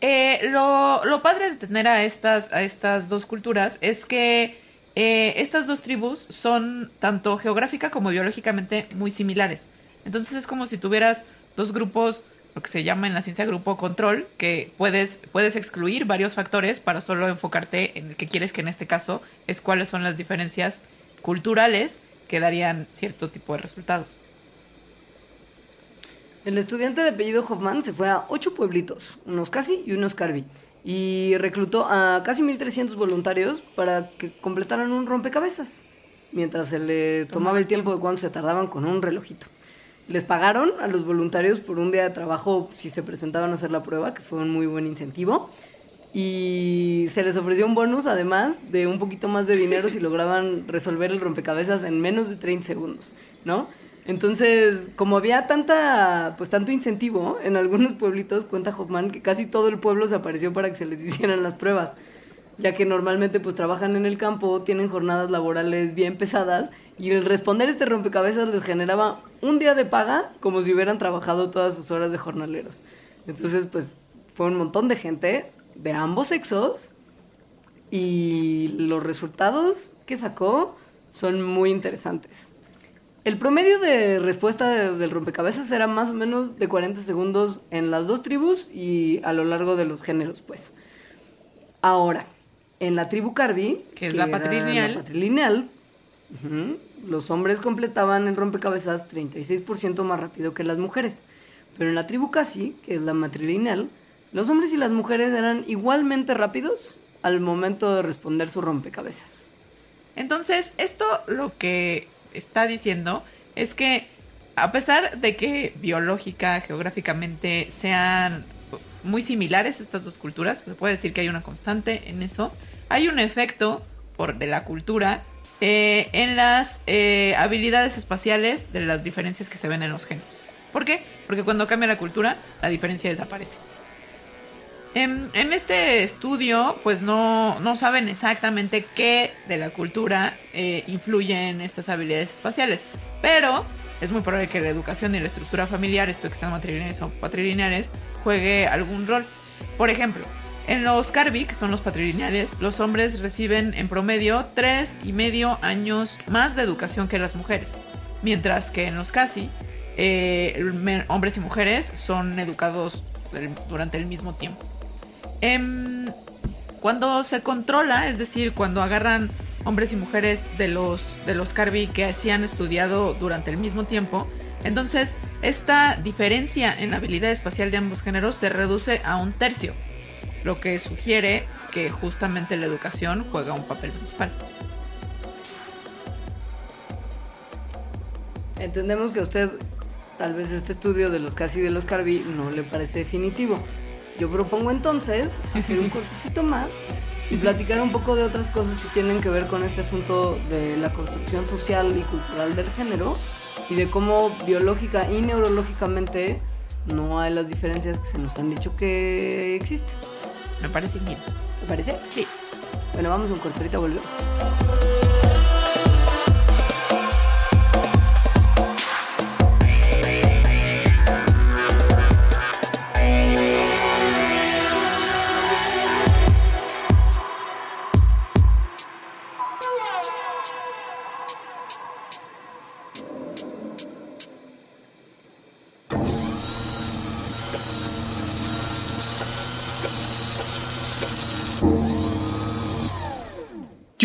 Eh, lo, lo padre de tener a estas, a estas dos culturas es que eh, estas dos tribus son tanto geográfica como biológicamente muy similares. Entonces es como si tuvieras dos grupos, lo que se llama en la ciencia grupo control, que puedes, puedes excluir varios factores para solo enfocarte en el que quieres que en este caso es cuáles son las diferencias culturales que darían cierto tipo de resultados. El estudiante de apellido Hoffman se fue a ocho pueblitos, unos casi y unos Carby, y reclutó a casi 1.300 voluntarios para que completaran un rompecabezas, mientras se le tomaba el tiempo de cuánto se tardaban con un relojito. Les pagaron a los voluntarios por un día de trabajo si se presentaban a hacer la prueba, que fue un muy buen incentivo. Y se les ofreció un bonus además de un poquito más de dinero si lograban resolver el rompecabezas en menos de 30 segundos, ¿no? Entonces, como había tanta, pues tanto incentivo en algunos pueblitos, cuenta Hoffman que casi todo el pueblo se apareció para que se les hicieran las pruebas, ya que normalmente pues trabajan en el campo, tienen jornadas laborales bien pesadas y el responder este rompecabezas les generaba un día de paga como si hubieran trabajado todas sus horas de jornaleros. Entonces, pues fue un montón de gente de ambos sexos y los resultados que sacó son muy interesantes. El promedio de respuesta de- del rompecabezas era más o menos de 40 segundos en las dos tribus y a lo largo de los géneros, pues. Ahora, en la tribu Carby, Que es la patrilineal. la patrilineal, ujú, los hombres completaban el rompecabezas 36% más rápido que las mujeres. Pero en la tribu Casi, que es la matrilineal, los hombres y las mujeres eran igualmente rápidos al momento de responder su rompecabezas. Entonces, esto lo que está diciendo es que a pesar de que biológica, geográficamente sean muy similares estas dos culturas, se puede decir que hay una constante en eso, hay un efecto por, de la cultura eh, en las eh, habilidades espaciales de las diferencias que se ven en los géneros. ¿Por qué? Porque cuando cambia la cultura, la diferencia desaparece. En, este estudio, pues no, no saben exactamente qué de la cultura eh, influye en estas habilidades espaciales, pero es muy probable que la educación y la estructura familiar, esto que están matrilineales o patrilineales, juegue algún rol. Por ejemplo, en los Carby, que son los patrilineales, los hombres reciben en promedio tres y medio años más de educación que las mujeres, mientras que en los Casi, eh, hombres y mujeres son educados durante el mismo tiempo. Em, cuando se controla, es decir, cuando agarran hombres y mujeres de los, de los Carby que se han estudiado durante el mismo tiempo, entonces esta diferencia en la habilidad espacial de ambos géneros se reduce a un tercio, lo que sugiere que justamente la educación juega un papel principal. Entendemos que a usted tal vez este estudio de los casi de los Carby no le parece definitivo. Yo propongo entonces hacer un cortecito más y platicar un poco de otras cosas que tienen que ver con este asunto de la construcción social y cultural del género y de cómo biológica y neurológicamente no hay las diferencias que se nos han dicho que existen. Me parece bien. ¿Te parece? Sí. Bueno, vamos a un corte, ahorita volvemos.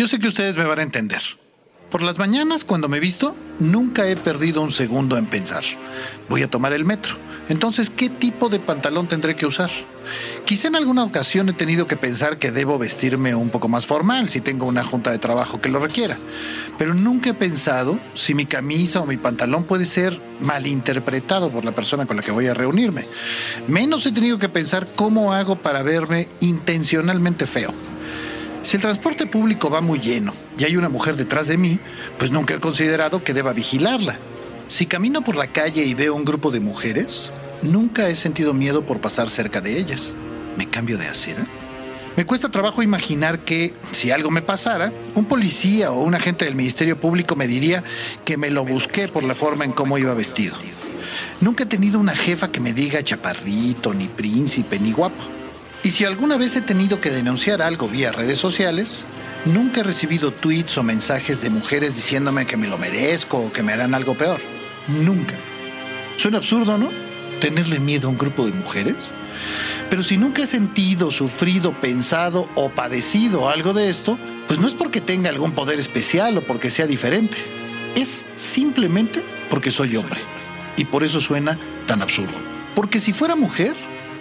Yo sé que ustedes me van a entender. Por las mañanas, cuando me visto, nunca he perdido un segundo en pensar. Voy a tomar el metro. Entonces, ¿qué tipo de pantalón tendré que usar? Quizá en alguna ocasión he tenido que pensar que debo vestirme un poco más formal si tengo una junta de trabajo que lo requiera. Pero nunca he pensado si mi camisa o mi pantalón puede ser malinterpretado por la persona con la que voy a reunirme. Menos he tenido que pensar cómo hago para verme intencionalmente feo. Si el transporte público va muy lleno y hay una mujer detrás de mí, pues nunca he considerado que deba vigilarla. Si camino por la calle y veo un grupo de mujeres, nunca he sentido miedo por pasar cerca de ellas. ¿Me cambio de acera? Me cuesta trabajo imaginar que, si algo me pasara, un policía o un agente del Ministerio Público me diría que me lo busqué por la forma en cómo iba vestido. Nunca he tenido una jefa que me diga chaparrito, ni príncipe, ni guapo. Y si alguna vez he tenido que denunciar algo vía redes sociales, nunca he recibido tweets o mensajes de mujeres diciéndome que me lo merezco o que me harán algo peor. Nunca. Suena absurdo, ¿no? Tenerle miedo a un grupo de mujeres. Pero si nunca he sentido, sufrido, pensado o padecido algo de esto, pues no es porque tenga algún poder especial o porque sea diferente. Es simplemente porque soy hombre. Y por eso suena tan absurdo. Porque si fuera mujer,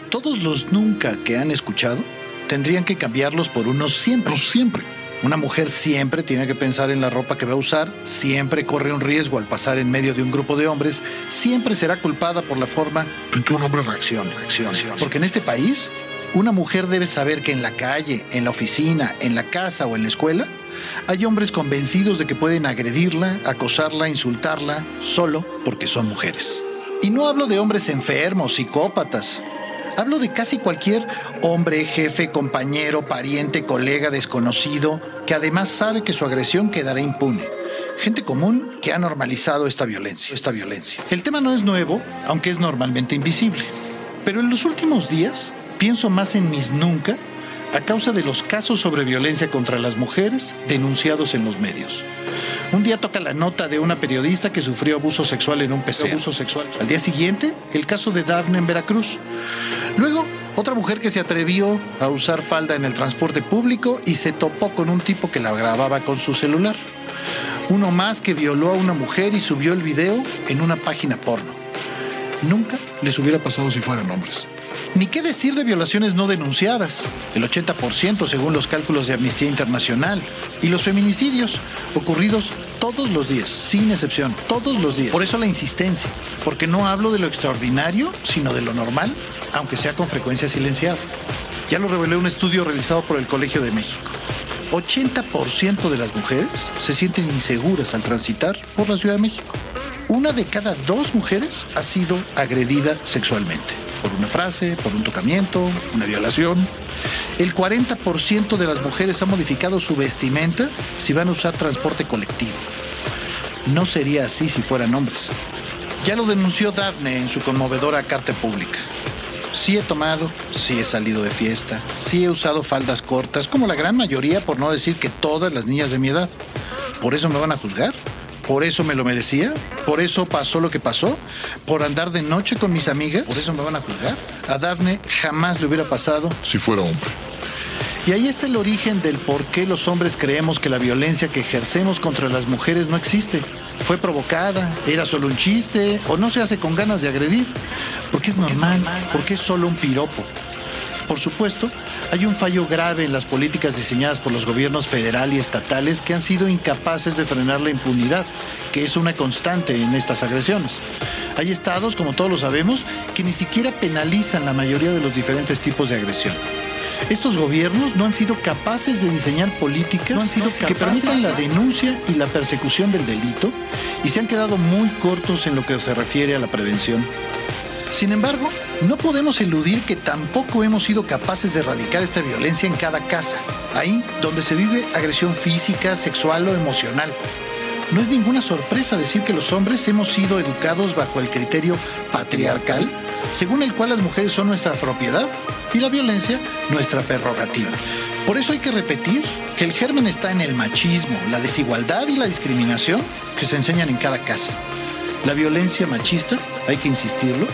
todos los nunca que han escuchado tendrían que cambiarlos por unos siempre. siempre. Una mujer siempre tiene que pensar en la ropa que va a usar, siempre corre un riesgo al pasar en medio de un grupo de hombres, siempre será culpada por la forma en que un hombre reacciona, reacciona. Porque en este país una mujer debe saber que en la calle, en la oficina, en la casa o en la escuela, hay hombres convencidos de que pueden agredirla, acosarla, insultarla, solo porque son mujeres. Y no hablo de hombres enfermos, psicópatas. Hablo de casi cualquier hombre, jefe, compañero, pariente, colega, desconocido, que además sabe que su agresión quedará impune. Gente común que ha normalizado esta violencia, esta violencia. El tema no es nuevo, aunque es normalmente invisible. Pero en los últimos días pienso más en mis nunca a causa de los casos sobre violencia contra las mujeres denunciados en los medios. Un día toca la nota de una periodista que sufrió abuso sexual en un PC. Abuso sexual. Al día siguiente, el caso de Daphne en Veracruz. Luego, otra mujer que se atrevió a usar falda en el transporte público y se topó con un tipo que la grababa con su celular. Uno más que violó a una mujer y subió el video en una página porno. Nunca les hubiera pasado si fueran hombres. Ni qué decir de violaciones no denunciadas, el 80% según los cálculos de Amnistía Internacional, y los feminicidios, ocurridos todos los días, sin excepción, todos los días. Por eso la insistencia, porque no hablo de lo extraordinario, sino de lo normal, aunque sea con frecuencia silenciado. Ya lo reveló un estudio realizado por el Colegio de México. 80% de las mujeres se sienten inseguras al transitar por la Ciudad de México. Una de cada dos mujeres ha sido agredida sexualmente por una frase, por un tocamiento, una violación. El 40% de las mujeres ha modificado su vestimenta si van a usar transporte colectivo. No sería así si fueran hombres. Ya lo denunció Daphne en su conmovedora carta pública. Sí he tomado, sí he salido de fiesta, sí he usado faldas cortas, como la gran mayoría, por no decir que todas las niñas de mi edad. ¿Por eso me van a juzgar? ¿Por eso me lo merecía? ¿Por eso pasó lo que pasó? ¿Por andar de noche con mis amigas? ¿Por eso me van a juzgar? A Daphne jamás le hubiera pasado si fuera hombre. Y ahí está el origen del por qué los hombres creemos que la violencia que ejercemos contra las mujeres no existe. Fue provocada, era solo un chiste o no se hace con ganas de agredir. Porque es normal, porque es solo un piropo. Por supuesto, hay un fallo grave en las políticas diseñadas por los gobiernos federal y estatales que han sido incapaces de frenar la impunidad, que es una constante en estas agresiones. Hay estados, como todos lo sabemos, que ni siquiera penalizan la mayoría de los diferentes tipos de agresión. Estos gobiernos no han sido capaces de diseñar políticas que permitan la denuncia y la persecución del delito y se han quedado muy cortos en lo que se refiere a la prevención. Sin embargo, no podemos eludir que tampoco hemos sido capaces de erradicar esta violencia en cada casa, ahí donde se vive agresión física, sexual o emocional. No es ninguna sorpresa decir que los hombres hemos sido educados bajo el criterio patriarcal, según el cual las mujeres son nuestra propiedad y la violencia nuestra prerrogativa. Por eso hay que repetir que el germen está en el machismo, la desigualdad y la discriminación que se enseñan en cada casa. La violencia machista, hay que insistirlo,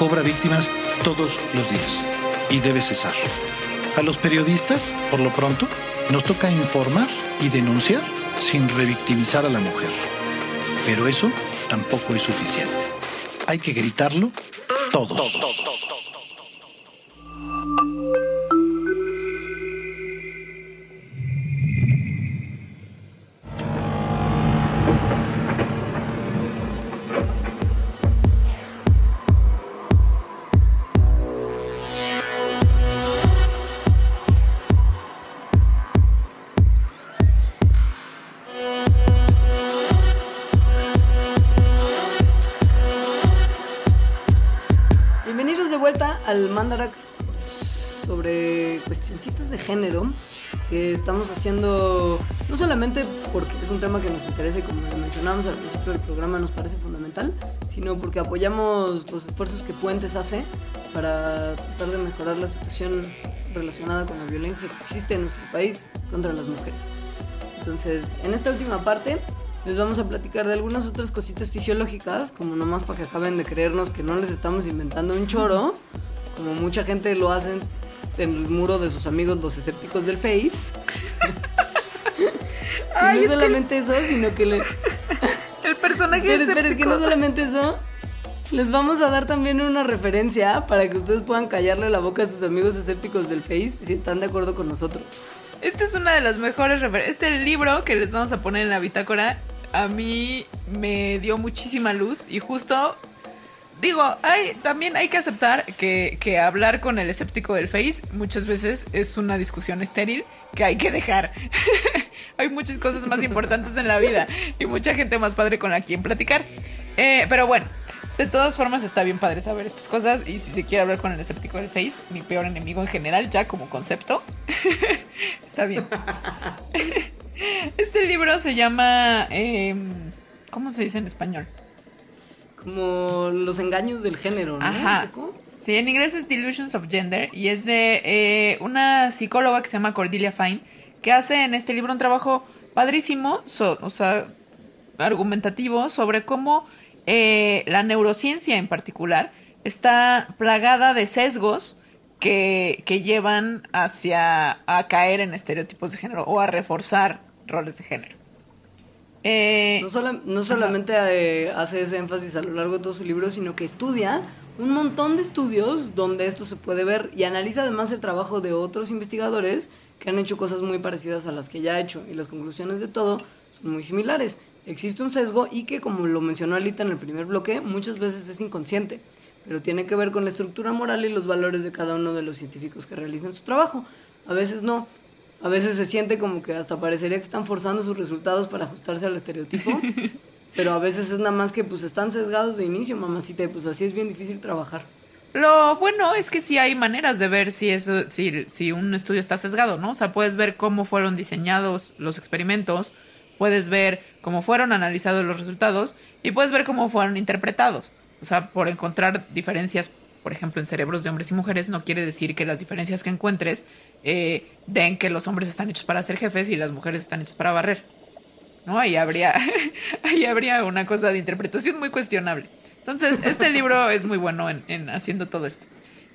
cobra víctimas todos los días y debe cesar. A los periodistas, por lo pronto, nos toca informar y denunciar sin revictimizar a la mujer. Pero eso tampoco es suficiente. Hay que gritarlo todos. Bienvenidos estamos haciendo no solamente porque es un tema que nos interesa y como mencionamos al principio del programa nos parece fundamental, sino porque apoyamos los esfuerzos que Puentes hace para tratar de mejorar la situación relacionada con la violencia que existe en nuestro país contra las mujeres. Entonces, en esta última parte les vamos a platicar de algunas otras cositas fisiológicas, como nomás para que acaben de creernos que no les estamos inventando un choro, como mucha gente lo hace en el muro de sus amigos los escépticos del Face. Ay, y es no que- solamente eso, sino que les... El personaje Espera, espera, es que no solamente eso, les vamos a dar también una referencia para que ustedes puedan callarle la boca a sus amigos escépticos del Face si están de acuerdo con nosotros. Esta es una de las mejores referencias. Este libro que les vamos a poner en la bitácora a mí me dio muchísima luz y justo digo, hay, también hay que aceptar que, que hablar con el escéptico del Face muchas veces es una discusión estéril que hay que dejar. hay muchas cosas más importantes en la vida y mucha gente más padre con la quien platicar. Eh, pero bueno, de todas formas está bien padre saber estas cosas y si se quiere hablar con el escéptico del Face, mi peor enemigo en general, ya como concepto, está bien. este libro se llama... em, ¿Cómo se dice en español? Como los engaños del género, ¿no? Ajá. Sí, en inglés es Delusions of Gender y es de eh, una psicóloga que se llama Cordelia Fine que hace en este libro un trabajo padrísimo, so- o sea, argumentativo sobre cómo eh, la neurociencia en particular está plagada de sesgos que, que llevan hacia a caer en estereotipos de género o a reforzar roles de género. Eh, No, sola- no solamente eh, hace ese énfasis a lo largo de todo su libro, sino que estudia un montón de estudios donde esto se puede ver y analiza además el trabajo de otros investigadores que han hecho cosas muy parecidas a las que ya ha hecho y las conclusiones de todo son muy similares. Existe un sesgo y que, como lo mencionó Alita en el primer bloque, muchas veces es inconsciente, pero tiene que ver con la estructura moral y los valores de cada uno de los científicos que realizan su trabajo. A veces no, a veces se siente como que hasta parecería que están forzando sus resultados para ajustarse al estereotipo, pero a veces es nada más que pues están sesgados de inicio, mamacita, y pues así es bien difícil trabajar. Lo bueno es que sí hay maneras de ver si eso, si, si un estudio está sesgado, ¿no? O sea, puedes ver cómo fueron diseñados los experimentos, puedes ver cómo fueron analizados los resultados y puedes ver cómo fueron interpretados. O sea, por encontrar diferencias, por ejemplo, en cerebros de hombres y mujeres, no quiere decir que las diferencias que encuentres eh, den que los hombres están hechos para ser jefes y las mujeres están hechas para barrer. ¿no? Ahí habría, ahí habría una cosa de interpretación muy cuestionable. Entonces, este libro es muy bueno en, en haciendo todo esto.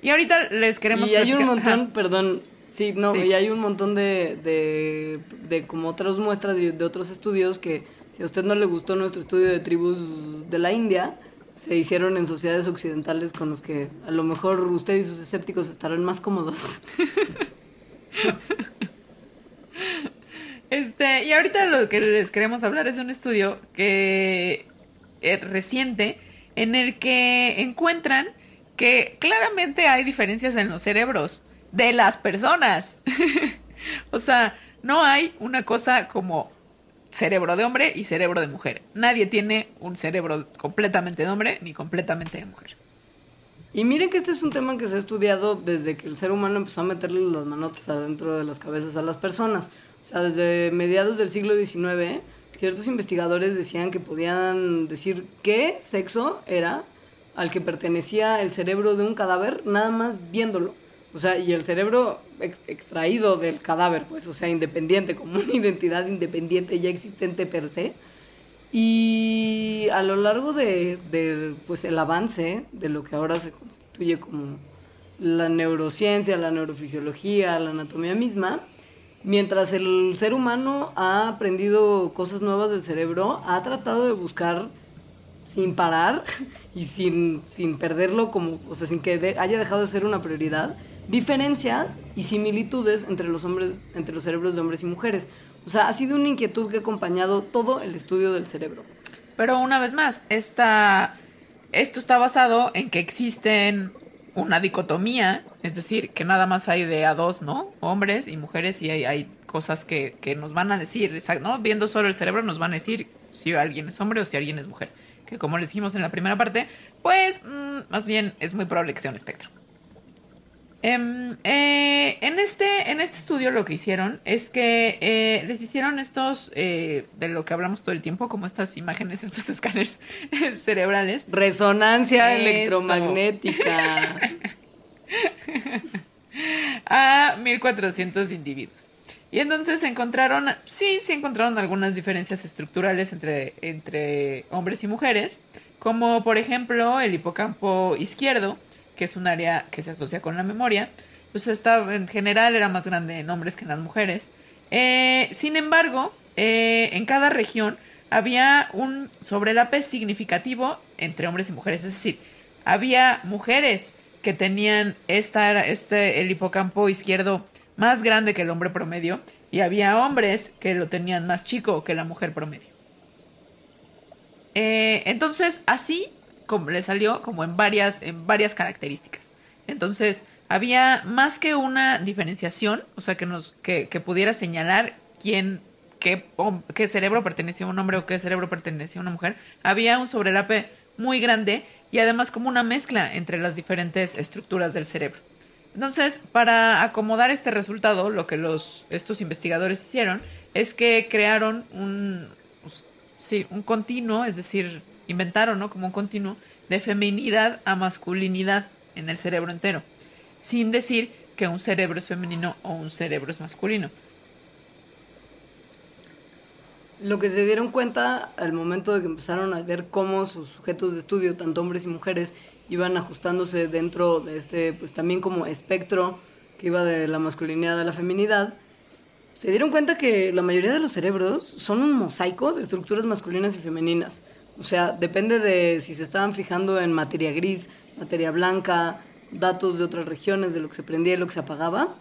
Y ahorita les queremos Y hay un platicar- montón, Ajá. perdón, sí, no, Sí. y hay un montón de, de, de como otras muestras de, de otros estudios que si a usted no le gustó nuestro estudio de tribus de la India, se hicieron en sociedades occidentales con los que a lo mejor usted y sus escépticos estarán más cómodos. Este, y ahorita lo que les queremos hablar es de un estudio que es reciente en el que encuentran que claramente hay diferencias en los cerebros de las personas. o sea, no hay una cosa como cerebro de hombre y cerebro de mujer. Nadie tiene un cerebro completamente de hombre ni completamente de mujer. Y miren que este es un tema que se ha estudiado desde que el ser humano empezó a meterle las manotas adentro de las cabezas a las personas. O sea, desde mediados del siglo XIX, ciertos investigadores decían que podían decir qué sexo era al que pertenecía el cerebro de un cadáver, nada más viéndolo. O sea, y el cerebro ex- extraído del cadáver, pues, o sea, independiente, como una identidad independiente ya existente per se. Y a lo largo de, de, pues el avance de lo que ahora se constituye como la neurociencia, la neurofisiología, la anatomía misma, mientras el ser humano ha aprendido cosas nuevas del cerebro, ha tratado de buscar sin parar y sin, sin perderlo como, o sea, sin que de- haya dejado de ser una prioridad, diferencias y similitudes entre los hombres, entre los cerebros de hombres y mujeres. O sea, ha sido una inquietud que ha acompañado todo el estudio del cerebro. Pero una vez más, esta, esto está basado en que existen una dicotomía, es decir, que nada más hay de a dos, ¿no? Hombres y mujeres y hay, cosas que, que nos van a decir, ¿no? Viendo solo el cerebro nos van a decir si alguien es hombre o si alguien es mujer. Que como les dijimos en la primera parte, pues mm, más bien es muy probable que sea un espectro. Em, eh, en, este, en este estudio lo que hicieron es que eh, les hicieron estos, eh, de lo que hablamos todo el tiempo, como estas imágenes, estos escáneres cerebrales. Resonancia Eso. electromagnética. a 1400 individuos. Y entonces encontraron, sí, se encontraron algunas diferencias estructurales entre, entre hombres y mujeres, como por ejemplo el hipocampo izquierdo, que es un área que se asocia con la memoria, pues está, en general era más grande en hombres que en las mujeres. Eh, sin embargo, eh, en cada región había un sobrelape significativo entre hombres y mujeres, es decir, había mujeres que tenían esta, este, el hipocampo izquierdo más grande que el hombre promedio y había hombres que lo tenían más chico que la mujer promedio. Eh, entonces, así, como le salió como en varias, en varias características. Entonces, había más que una diferenciación, o sea, que nos, que, que pudiera señalar quién, qué, qué cerebro pertenecía a un hombre o qué cerebro pertenecía a una mujer. Había un sobrelape muy grande y además como una mezcla entre las diferentes estructuras del cerebro. Entonces, para acomodar este resultado, lo que los, estos investigadores hicieron es que crearon un, pues, sí, un continuo, es decir, inventaron, ¿no? Como un continuo de feminidad a masculinidad en el cerebro entero, sin decir que un cerebro es femenino o un cerebro es masculino. Lo que se dieron cuenta al momento de que empezaron a ver cómo sus sujetos de estudio, tanto hombres y mujeres, iban ajustándose dentro de este, pues también como espectro que iba de la masculinidad a la feminidad, se dieron cuenta que la mayoría de los cerebros son un mosaico de estructuras masculinas y femeninas. O sea, depende de si se estaban fijando en materia gris, materia blanca, datos de otras regiones, de lo que se prendía y lo que se apagaba.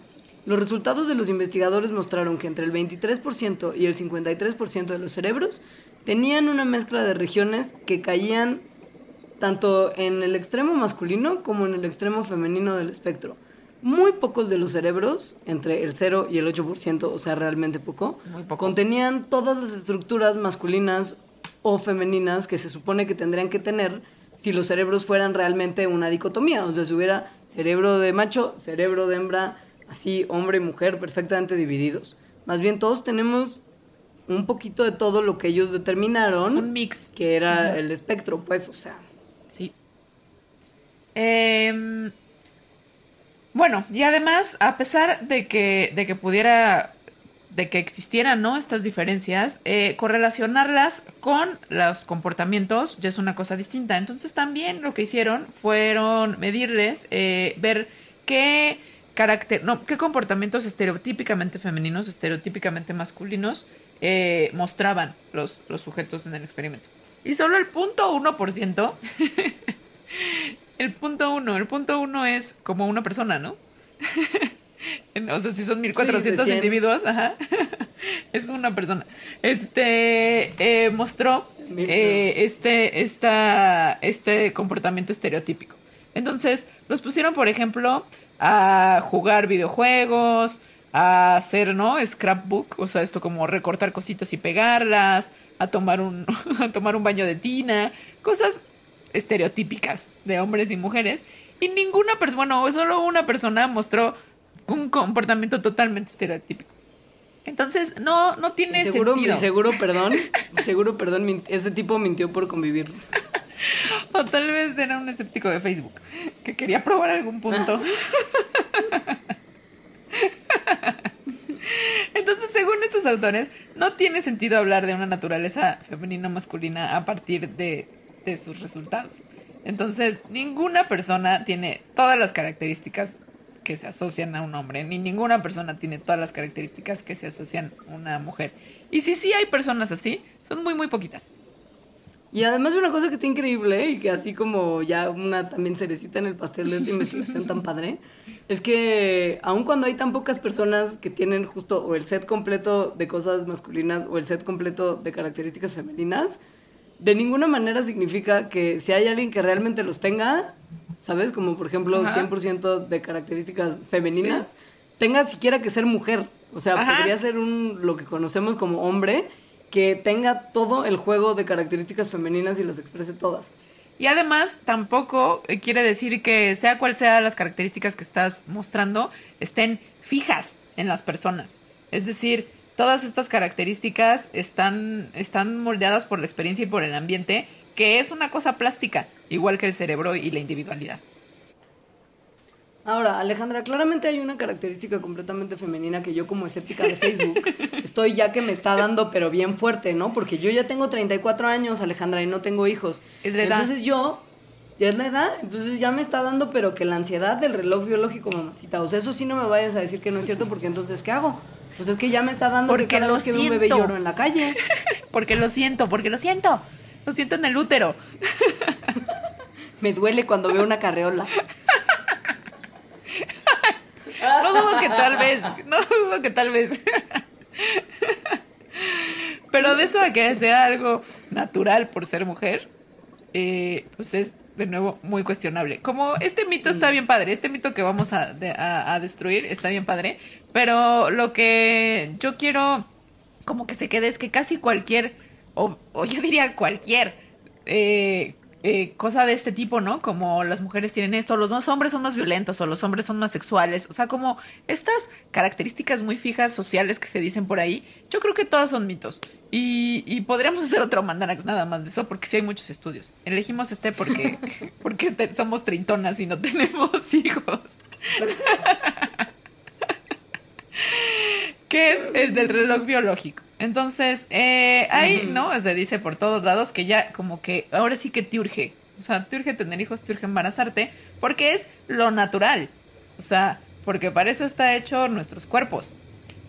Los resultados de los investigadores mostraron que entre el 23% y el 53% de los cerebros tenían una mezcla de regiones que caían tanto en el extremo masculino como en el extremo femenino del espectro. Muy pocos de los cerebros, entre el 0 y el 8%, o sea, realmente poco, Muy poco. contenían todas las estructuras masculinas o femeninas que se supone que tendrían que tener si los cerebros fueran realmente una dicotomía. O sea, si hubiera cerebro de macho, cerebro de hembra, así hombre y mujer perfectamente divididos. Más bien todos tenemos un poquito de todo lo que ellos determinaron Un mix. que era el espectro, pues, o sea. Sí. Em, bueno, y además, a pesar de que, de que pudiera, de que existieran, ¿no? Estas diferencias, eh, correlacionarlas con los comportamientos ya es una cosa distinta. Entonces también lo que hicieron fueron medirles, eh, ver qué carácter, no, qué comportamientos estereotípicamente femeninos, estereotípicamente masculinos eh, mostraban los, los sujetos en el experimento. Y solo el punto uno por ciento el punto uno, el punto uno es como una persona, ¿no? o sea, si son 1400 Sí, de 100. individuos, ajá. es una persona. Este eh, mostró eh, este, esta, este comportamiento estereotípico. Entonces, los pusieron, por ejemplo, a jugar videojuegos, a hacer, ¿no? Scrapbook, o sea, esto como recortar cositas y pegarlas, a tomar un, a tomar un baño de tina, cosas estereotípicas de hombres y mujeres. Y ninguna persona, bueno, solo una persona mostró un comportamiento totalmente estereotípico. Entonces, no, no tiene seguro, sentido. seguro, perdón, seguro, perdón, ese tipo mintió por convivir. O tal vez era un escéptico de Facebook que quería probar algún punto. Entonces, según estos autores, no tiene sentido hablar de una naturaleza femenina o masculina a partir de, de sus resultados. Entonces, ninguna persona tiene todas las características que se asocian a un hombre, ni ninguna persona tiene todas las características que se asocian a una mujer. Y si sí hay personas así, son muy, muy poquitas. Y además una cosa que está increíble y que así como ya una también cerecita en el pastel de esta investigación tan padre, es que aun cuando hay tan pocas personas que tienen justo o el set completo de cosas masculinas o el set completo de características femeninas, de ninguna manera significa que si hay alguien que realmente los tenga, ¿sabes? Como por ejemplo Ajá. 100% de características femeninas, tenga siquiera que ser mujer. O sea, Ajá. podría ser un lo que conocemos como hombre que tenga todo el juego de características femeninas y las exprese todas. Y además, tampoco eh, quiere decir que sea cual sea las características que estás mostrando, estén fijas en las personas. Es decir, todas estas características están, están moldeadas por la experiencia y por el ambiente, que es una cosa plástica, igual que el cerebro y la individualidad. Ahora, Alejandra, claramente hay una característica completamente femenina que yo como escéptica de Facebook estoy ya que me está dando, pero bien fuerte, ¿no? Porque yo ya tengo 34 años, Alejandra, y no tengo hijos. Es la edad. Entonces yo, ya es la edad, entonces ya me está dando, pero que la ansiedad del reloj biológico, mamacita. O sea, eso sí no me vayas a decir que no es cierto, porque entonces, ¿qué hago? Pues es que ya me está dando Porque que cada lo vez que veo un bebé siento. lloro en la calle. Porque lo siento, porque lo siento. Lo siento en el útero. Me duele cuando veo una carreola. No dudo que tal vez, no dudo que tal vez. Pero de eso a que sea algo natural por ser mujer, eh, pues es de nuevo muy cuestionable. Como este mito está bien padre, este mito que vamos a, de- a- a destruir está bien padre, pero lo que yo quiero como que se quede es que casi cualquier, o, o yo diría cualquier eh, eh, cosa de este tipo, ¿no? Como las mujeres tienen esto, los dos hombres son más violentos o los hombres son más sexuales, o sea, como estas características muy fijas sociales que se dicen por ahí, yo creo que todas son mitos. Y, y podríamos hacer otro mandanax nada más de eso, porque sí hay muchos estudios. Elegimos este porque, porque somos trintonas y no tenemos hijos. Que es el del reloj biológico. Entonces, eh, ahí, ¿no? Se dice por todos lados que ya como que ahora sí que te urge. O sea, te urge tener hijos, te urge embarazarte, porque es lo natural. O sea, porque para eso está hecho nuestros cuerpos.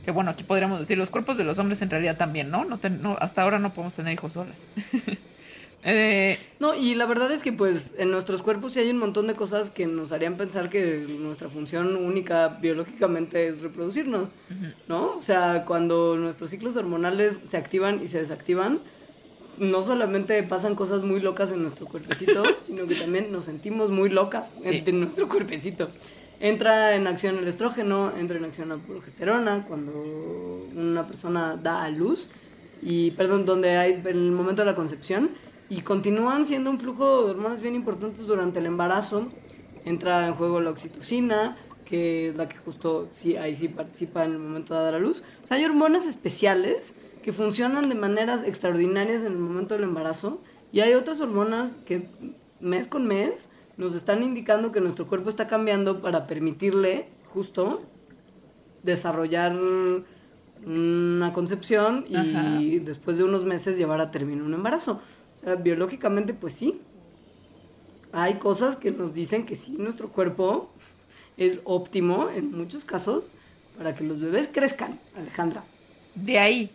Que bueno, aquí podríamos decir los cuerpos de los hombres en realidad también, ¿no? no, no hasta ahora no podemos tener hijos solas. Eh, No, y la verdad es que pues en nuestros cuerpos sí hay un montón de cosas que nos harían pensar que nuestra función única biológicamente es reproducirnos, ¿no? O sea, cuando nuestros ciclos hormonales se activan y se desactivan, no solamente pasan cosas muy locas en nuestro cuerpecito, sino que también nos sentimos muy locas Sí. en, en nuestro cuerpecito. Entra en acción el estrógeno, entra en acción la progesterona cuando una persona da a luz y perdón, donde hay en el momento de la concepción y continúan siendo un flujo de hormonas bien importantes durante el embarazo. Entra en juego la oxitocina, que es la que justo sí, ahí sí participa en el momento de dar a luz. O sea, hay hormonas especiales que funcionan de maneras extraordinarias en el momento del embarazo y hay otras hormonas que mes con mes nos están indicando que nuestro cuerpo está cambiando para permitirle justo desarrollar una concepción y Ajá. después de unos meses llevar a término un embarazo. Biológicamente pues sí. Hay cosas que nos dicen que sí, nuestro cuerpo es óptimo en muchos casos para que los bebés crezcan, Alejandra. de ahí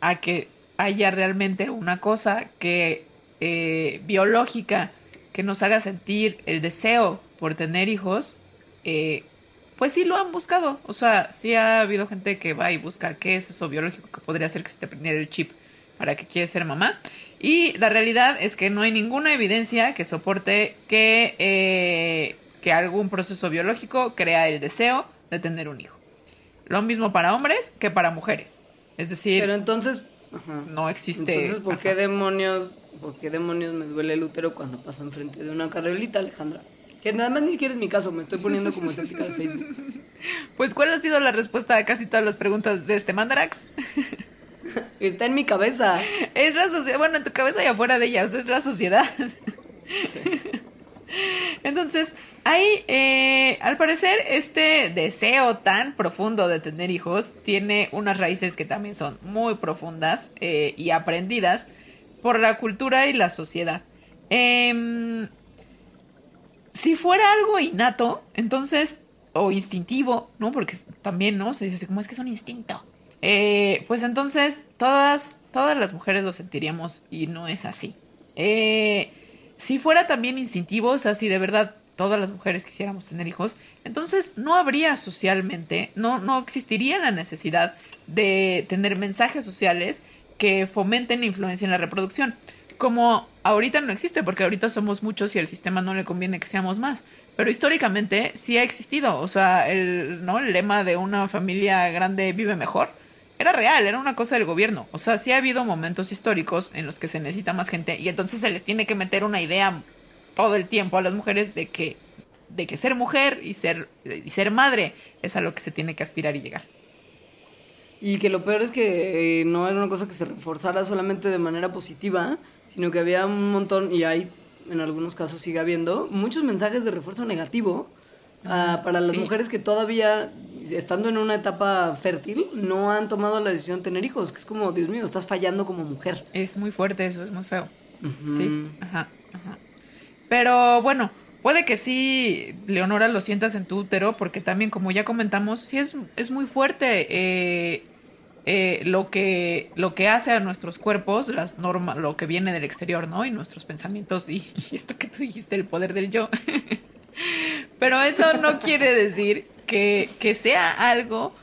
a que haya realmente una cosa que eh, biológica que nos haga sentir el deseo por tener hijos, eh, pues sí lo han buscado. O sea, sí ha habido gente que va y busca qué es eso biológico que podría hacer que se te prendiera el chip para que quieres ser mamá. Y la realidad es que no hay ninguna evidencia que soporte que, eh, que algún proceso biológico crea el deseo de tener un hijo. Lo mismo para hombres que para mujeres. Es decir, Pero entonces, ajá. no existe. Entonces, ¿por qué Ajá. demonios, por qué demonios me duele el útero cuando paso enfrente de una carriolita, Alejandra? Que nada más ni siquiera es mi caso, me estoy poniendo como estética de Facebook. Pues, ¿cuál ha sido la respuesta a casi todas las preguntas de este Mandarax? Está en mi cabeza. Es la sociedad, bueno, en tu cabeza y afuera de ella, o sea, es la sociedad. Entonces, ahí, eh, al parecer, este deseo tan profundo de tener hijos tiene unas raíces que también son muy profundas eh, y aprendidas por la cultura y la sociedad. Em, si fuera algo innato, entonces, o instintivo, ¿no? Porque también, ¿no? Se dice así como es que es un instinto. Eh, pues entonces, todas, todas las mujeres lo sentiríamos y no es así. Eh, si fuera también instintivo, o sea, si de verdad todas las mujeres quisiéramos tener hijos, entonces no habría socialmente, no, no existiría la necesidad de tener mensajes sociales que fomenten influencia en la reproducción. Como ahorita no existe, porque ahorita somos muchos y al sistema no le conviene que seamos más. Pero históricamente sí ha existido. O sea, el, ¿no? el lema de una familia grande vive mejor era real, era una cosa del gobierno. O sea, sí ha habido momentos históricos en los que se necesita más gente y entonces se les tiene que meter una idea todo el tiempo a las mujeres de que, de que ser mujer y ser, y ser madre es a lo que se tiene que aspirar y llegar. Y que lo peor es que eh, no era una cosa que se reforzara solamente de manera positiva, sino que había un montón, y hay en algunos casos sigue habiendo, muchos mensajes de refuerzo negativo ah, para las sí. mujeres que todavía, estando en una etapa fértil, no han tomado la decisión de tener hijos, que es como, Dios mío, estás fallando como mujer. Es muy fuerte eso, es muy feo. Sí, ajá, ajá. Pero bueno, puede que sí, Leonora, lo sientas en tu útero, porque también, como ya comentamos, sí es, es muy fuerte eh, eh, lo, que, lo que hace a nuestros cuerpos, las normas, lo que viene del exterior, ¿no? Y nuestros pensamientos y, y esto que tú dijiste, el poder del yo. Pero eso no quiere decir que, que sea algo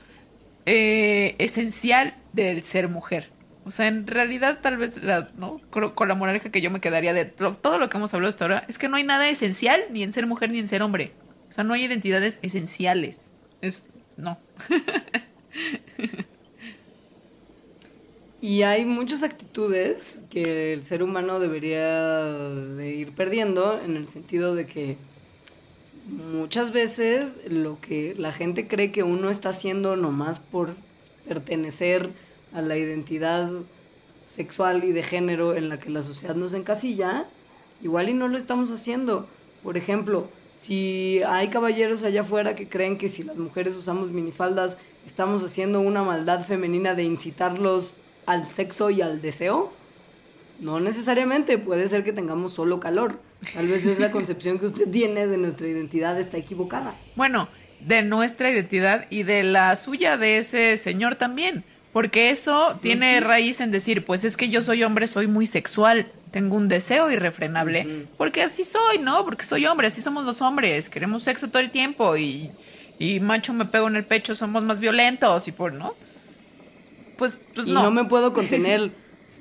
eh, esencial del ser mujer. O sea, en realidad tal vez ¿no? Con, la moraleja que yo me quedaría de todo lo que hemos hablado hasta ahora es que no hay nada esencial ni en ser mujer ni en ser hombre. O sea, no hay identidades esenciales. Es no. Y hay muchas actitudes que el ser humano debería de ir perdiendo en el sentido de que muchas veces lo que la gente cree que uno está haciendo nomás por pertenecer a la identidad sexual y de género en la que la sociedad nos encasilla, igual y no lo estamos haciendo. Por ejemplo, si hay caballeros allá afuera que creen que si las mujeres usamos minifaldas estamos haciendo una maldad femenina de incitarlos al sexo y al deseo, no necesariamente, puede ser que tengamos solo calor. Tal vez es la concepción que usted tiene de nuestra identidad está equivocada. Bueno, de nuestra identidad y de la suya de ese señor también. Porque eso tiene raíz en decir, pues es que yo soy hombre, soy muy sexual, tengo un deseo irrefrenable. Porque así soy, ¿no? Porque soy hombre, así somos los hombres, queremos sexo todo el tiempo y, y macho me pego en el pecho, somos más violentos y por, ¿no? Pues, pues y no. no me puedo contener.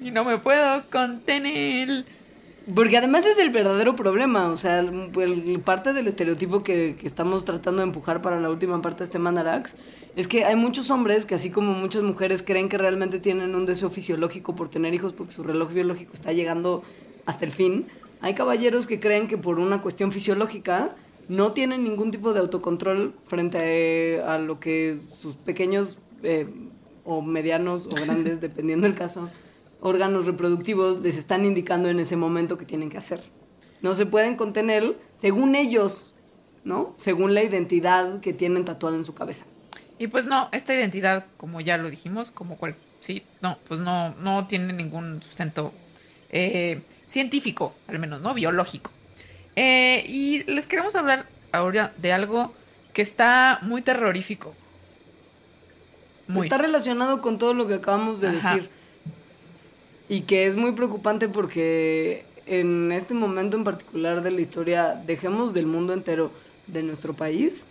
Y no me puedo contener. Porque además es el verdadero problema, o sea, el- el- parte del estereotipo que, que estamos tratando de empujar para la última parte de este Mandarax es que hay muchos hombres que así como muchas mujeres creen que realmente tienen un deseo fisiológico por tener hijos porque su reloj biológico está llegando hasta el fin, hay caballeros que creen que por una cuestión fisiológica no tienen ningún tipo de autocontrol frente a, a lo que sus pequeños eh, o medianos o grandes, dependiendo del caso, órganos reproductivos les están indicando en ese momento que tienen que hacer. No se pueden contener según ellos, ¿no? Según la identidad que tienen tatuada en su cabeza. Y pues no, esta identidad, como ya lo dijimos, como cual, sí, no, pues no, no tiene ningún sustento eh, científico, al menos, ¿no? Biológico. Eh, y les queremos hablar ahora de algo que está muy terrorífico. Muy. Está relacionado con todo lo que acabamos de Ajá. decir. Y que es muy preocupante porque en este momento en particular de la historia, dejemos del mundo entero de nuestro país,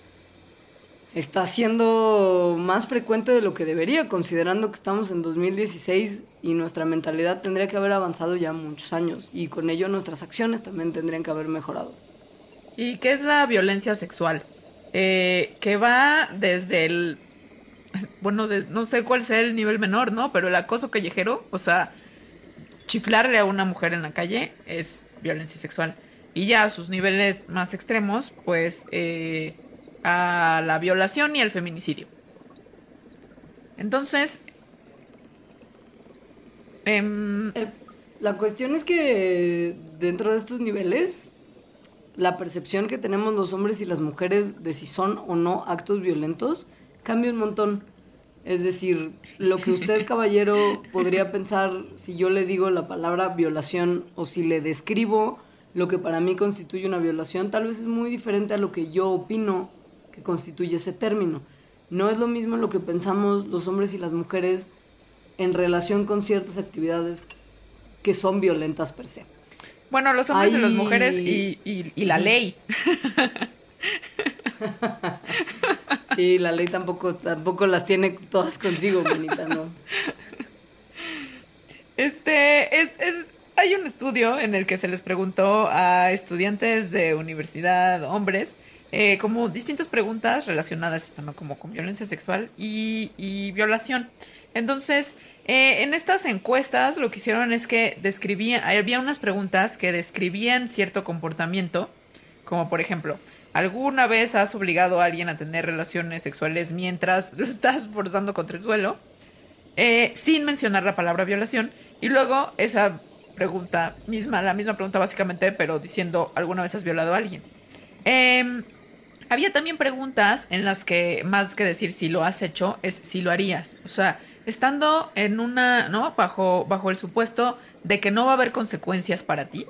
está siendo más frecuente de lo que debería, considerando que estamos en 2016 y nuestra mentalidad tendría que haber avanzado ya muchos años y con ello nuestras acciones también tendrían que haber mejorado. ¿Y qué es la violencia sexual? Eh, que va desde el. Bueno, de- no sé cuál sea el nivel menor, ¿no? Pero el acoso callejero, o sea, chiflarle a una mujer en la calle es violencia sexual. Y ya a sus niveles más extremos, pues eh, a la violación y al feminicidio. Entonces. em, El- la cuestión es que dentro de estos niveles, la percepción que tenemos los hombres y las mujeres de si son o no actos violentos cambia un montón. Es decir, lo que usted, caballero, podría pensar si yo le digo la palabra violación o si le describo lo que para mí constituye una violación, tal vez es muy diferente a lo que yo opino que constituye ese término. No es lo mismo lo que pensamos los hombres y las mujeres en relación con ciertas actividades que son violentas per se. bueno, los hombres y las mujeres y, y- y la ley. Sí, la ley tampoco, tampoco las tiene todas consigo, bonita, ¿no? Este, es, es, hay un estudio en el que se les preguntó a estudiantes de universidad, hombres, eh, como distintas preguntas relacionadas, esto, ¿no? Como con violencia sexual y, y violación. Entonces, eh, en estas encuestas lo que hicieron es que describían, había unas preguntas que describían cierto comportamiento, como por ejemplo, ¿alguna vez has obligado a alguien a tener relaciones sexuales mientras lo estás forzando contra el suelo? eh, sin mencionar la palabra violación. Y luego esa pregunta misma, la misma pregunta básicamente, pero diciendo, ¿alguna vez has violado a alguien? Em, había también preguntas en las que más que decir si lo has hecho, es si lo harías. O sea, estando en una, ¿no? Bajo, bajo el supuesto de que no va a haber consecuencias para ti,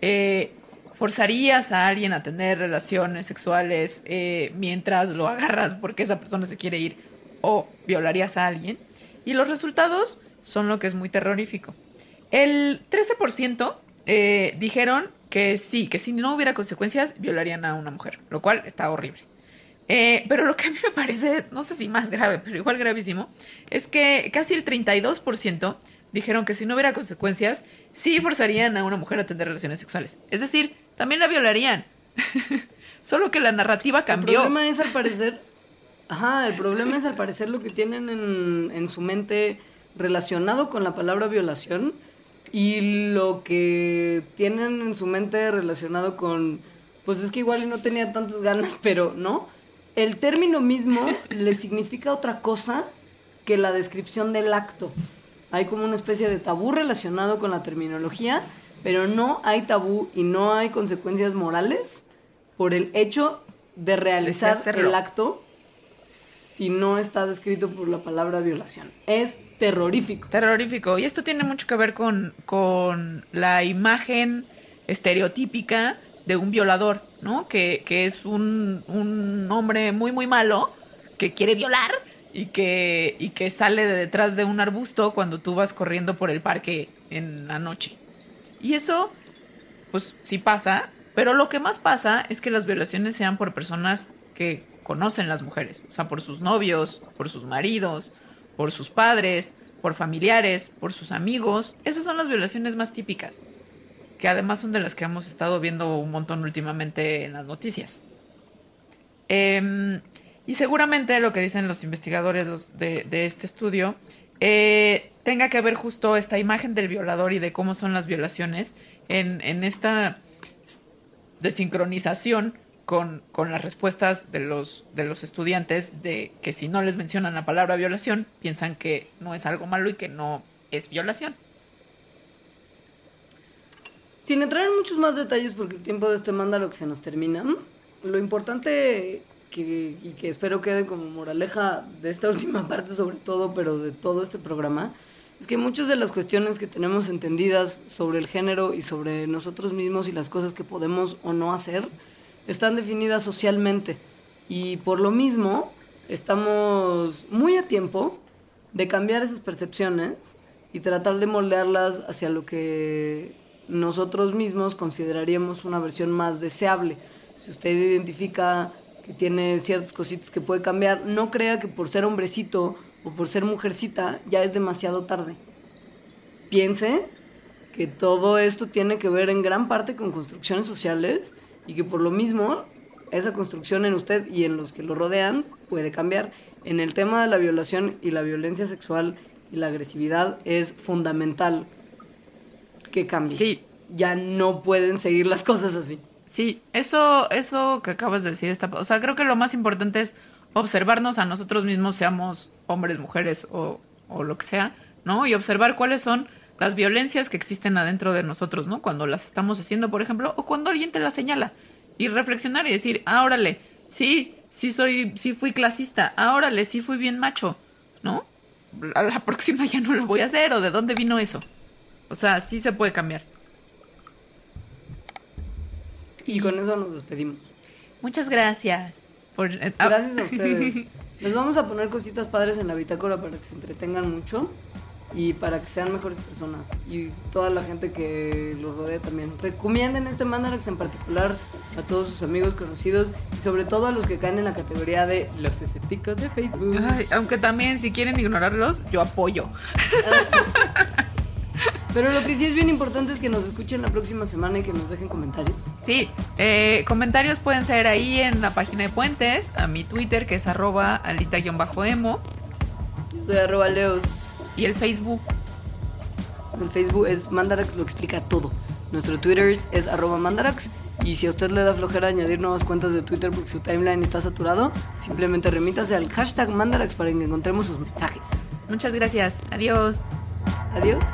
eh, ¿forzarías a alguien a tener relaciones sexuales eh, mientras lo agarras porque esa persona se quiere ir? ¿O violarías a alguien? Y los resultados son lo que es muy terrorífico. El 13% eh, dijeron que sí, que si no hubiera consecuencias, violarían a una mujer, lo cual está horrible. Eh, pero lo que a mí me parece, no sé si más grave, pero igual gravísimo, es que casi el 32% dijeron que si no hubiera consecuencias, sí forzarían a una mujer a tener relaciones sexuales. Es decir, también la violarían. Solo que la narrativa cambió. El problema es al parecer. Ajá, el problema es al parecer lo que tienen en, en su mente relacionado con la palabra violación y lo que tienen en su mente relacionado con. Pues es que igual no tenía tantas ganas, pero no. El término mismo le significa otra cosa que la descripción del acto. Hay como una especie de tabú relacionado con la terminología, pero no hay tabú y no hay consecuencias morales por el hecho de realizar el acto si no está descrito por la palabra violación. Es terrorífico. Terrorífico. Y esto tiene mucho que ver con, con la imagen estereotípica de un violador, ¿no? Que, que es un, un hombre muy, muy malo que quiere violar y que, y que sale de detrás de un arbusto cuando tú vas corriendo por el parque en la noche. Y eso, pues sí pasa, pero lo que más pasa es que las violaciones sean por personas que conocen las mujeres, o sea, por sus novios, por sus maridos, por sus padres, por familiares, por sus amigos. Esas son las violaciones más típicas, que además son de las que hemos estado viendo un montón últimamente en las noticias. Em, y seguramente lo que dicen los investigadores de este estudio eh, tenga que ver justo esta imagen del violador y de cómo son las violaciones en, en esta desincronización con, con las respuestas de los, de los estudiantes de que si no les mencionan la palabra violación, piensan que no es algo malo y que no es violación. Sin entrar en muchos más detalles, porque el tiempo de este manda lo que se nos termina, lo importante que, y que espero quede como moraleja de esta última parte sobre todo, pero de todo este programa, es que muchas de las cuestiones que tenemos entendidas sobre el género y sobre nosotros mismos y las cosas que podemos o no hacer, están definidas socialmente. Y por lo mismo, estamos muy a tiempo de cambiar esas percepciones y tratar de moldearlas hacia lo que nosotros mismos consideraríamos una versión más deseable. Si usted identifica que tiene ciertas cositas que puede cambiar, no crea que por ser hombrecito o por ser mujercita ya es demasiado tarde. Piense que todo esto tiene que ver en gran parte con construcciones sociales y que por lo mismo esa construcción en usted y en los que lo rodean puede cambiar. En el tema de la violación y la violencia sexual y la agresividad es fundamental que cambie. Sí. Ya no pueden seguir las cosas así. Sí, eso, eso que acabas de decir está. O sea, creo que lo más importante es observarnos a nosotros mismos, seamos hombres, mujeres o, o lo que sea, ¿no? Y observar cuáles son las violencias que existen adentro de nosotros, ¿no? Cuando las estamos haciendo, por ejemplo, o cuando alguien te las señala. Y reflexionar y decir, ah, órale, sí, sí soy, sí fui clasista, ah, órale, sí fui bien macho, ¿no? A la próxima ya no lo voy a hacer, o de dónde vino eso. O sea, sí se puede cambiar. Y con eso nos despedimos. Muchas gracias. Por, eh, ah, Gracias a ustedes. Les vamos a poner cositas padres en la bitácora para que se entretengan mucho y para que sean mejores personas. Y toda la gente que los rodea también. Recomienden este Mandarax en particular a todos sus amigos conocidos y sobre todo a los que caen en la categoría de los escépticos de Facebook. ay, aunque también si quieren ignorarlos, yo apoyo. Pero lo que sí es bien importante es que nos escuchen la próxima semana y que nos dejen comentarios. Sí, eh, comentarios pueden ser ahí en la página de Puentes, a mi Twitter que es arroba alita-emo Yo soy arroba leos. y el Facebook. El Facebook es Mandarax lo explica todo. Nuestro Twitter es, arroba Mandarax. Y si a usted le da flojera añadir nuevas cuentas de Twitter porque su timeline está saturado, simplemente remítase al hashtag Mandarax para que encontremos sus mensajes. Muchas gracias. Adiós. Adiós.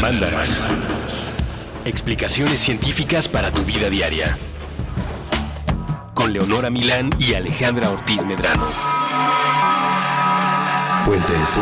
Mandarax. Explicaciones científicas para tu vida diaria. Con Leonora Milán y Alejandra Ortiz Medrano. Puentes.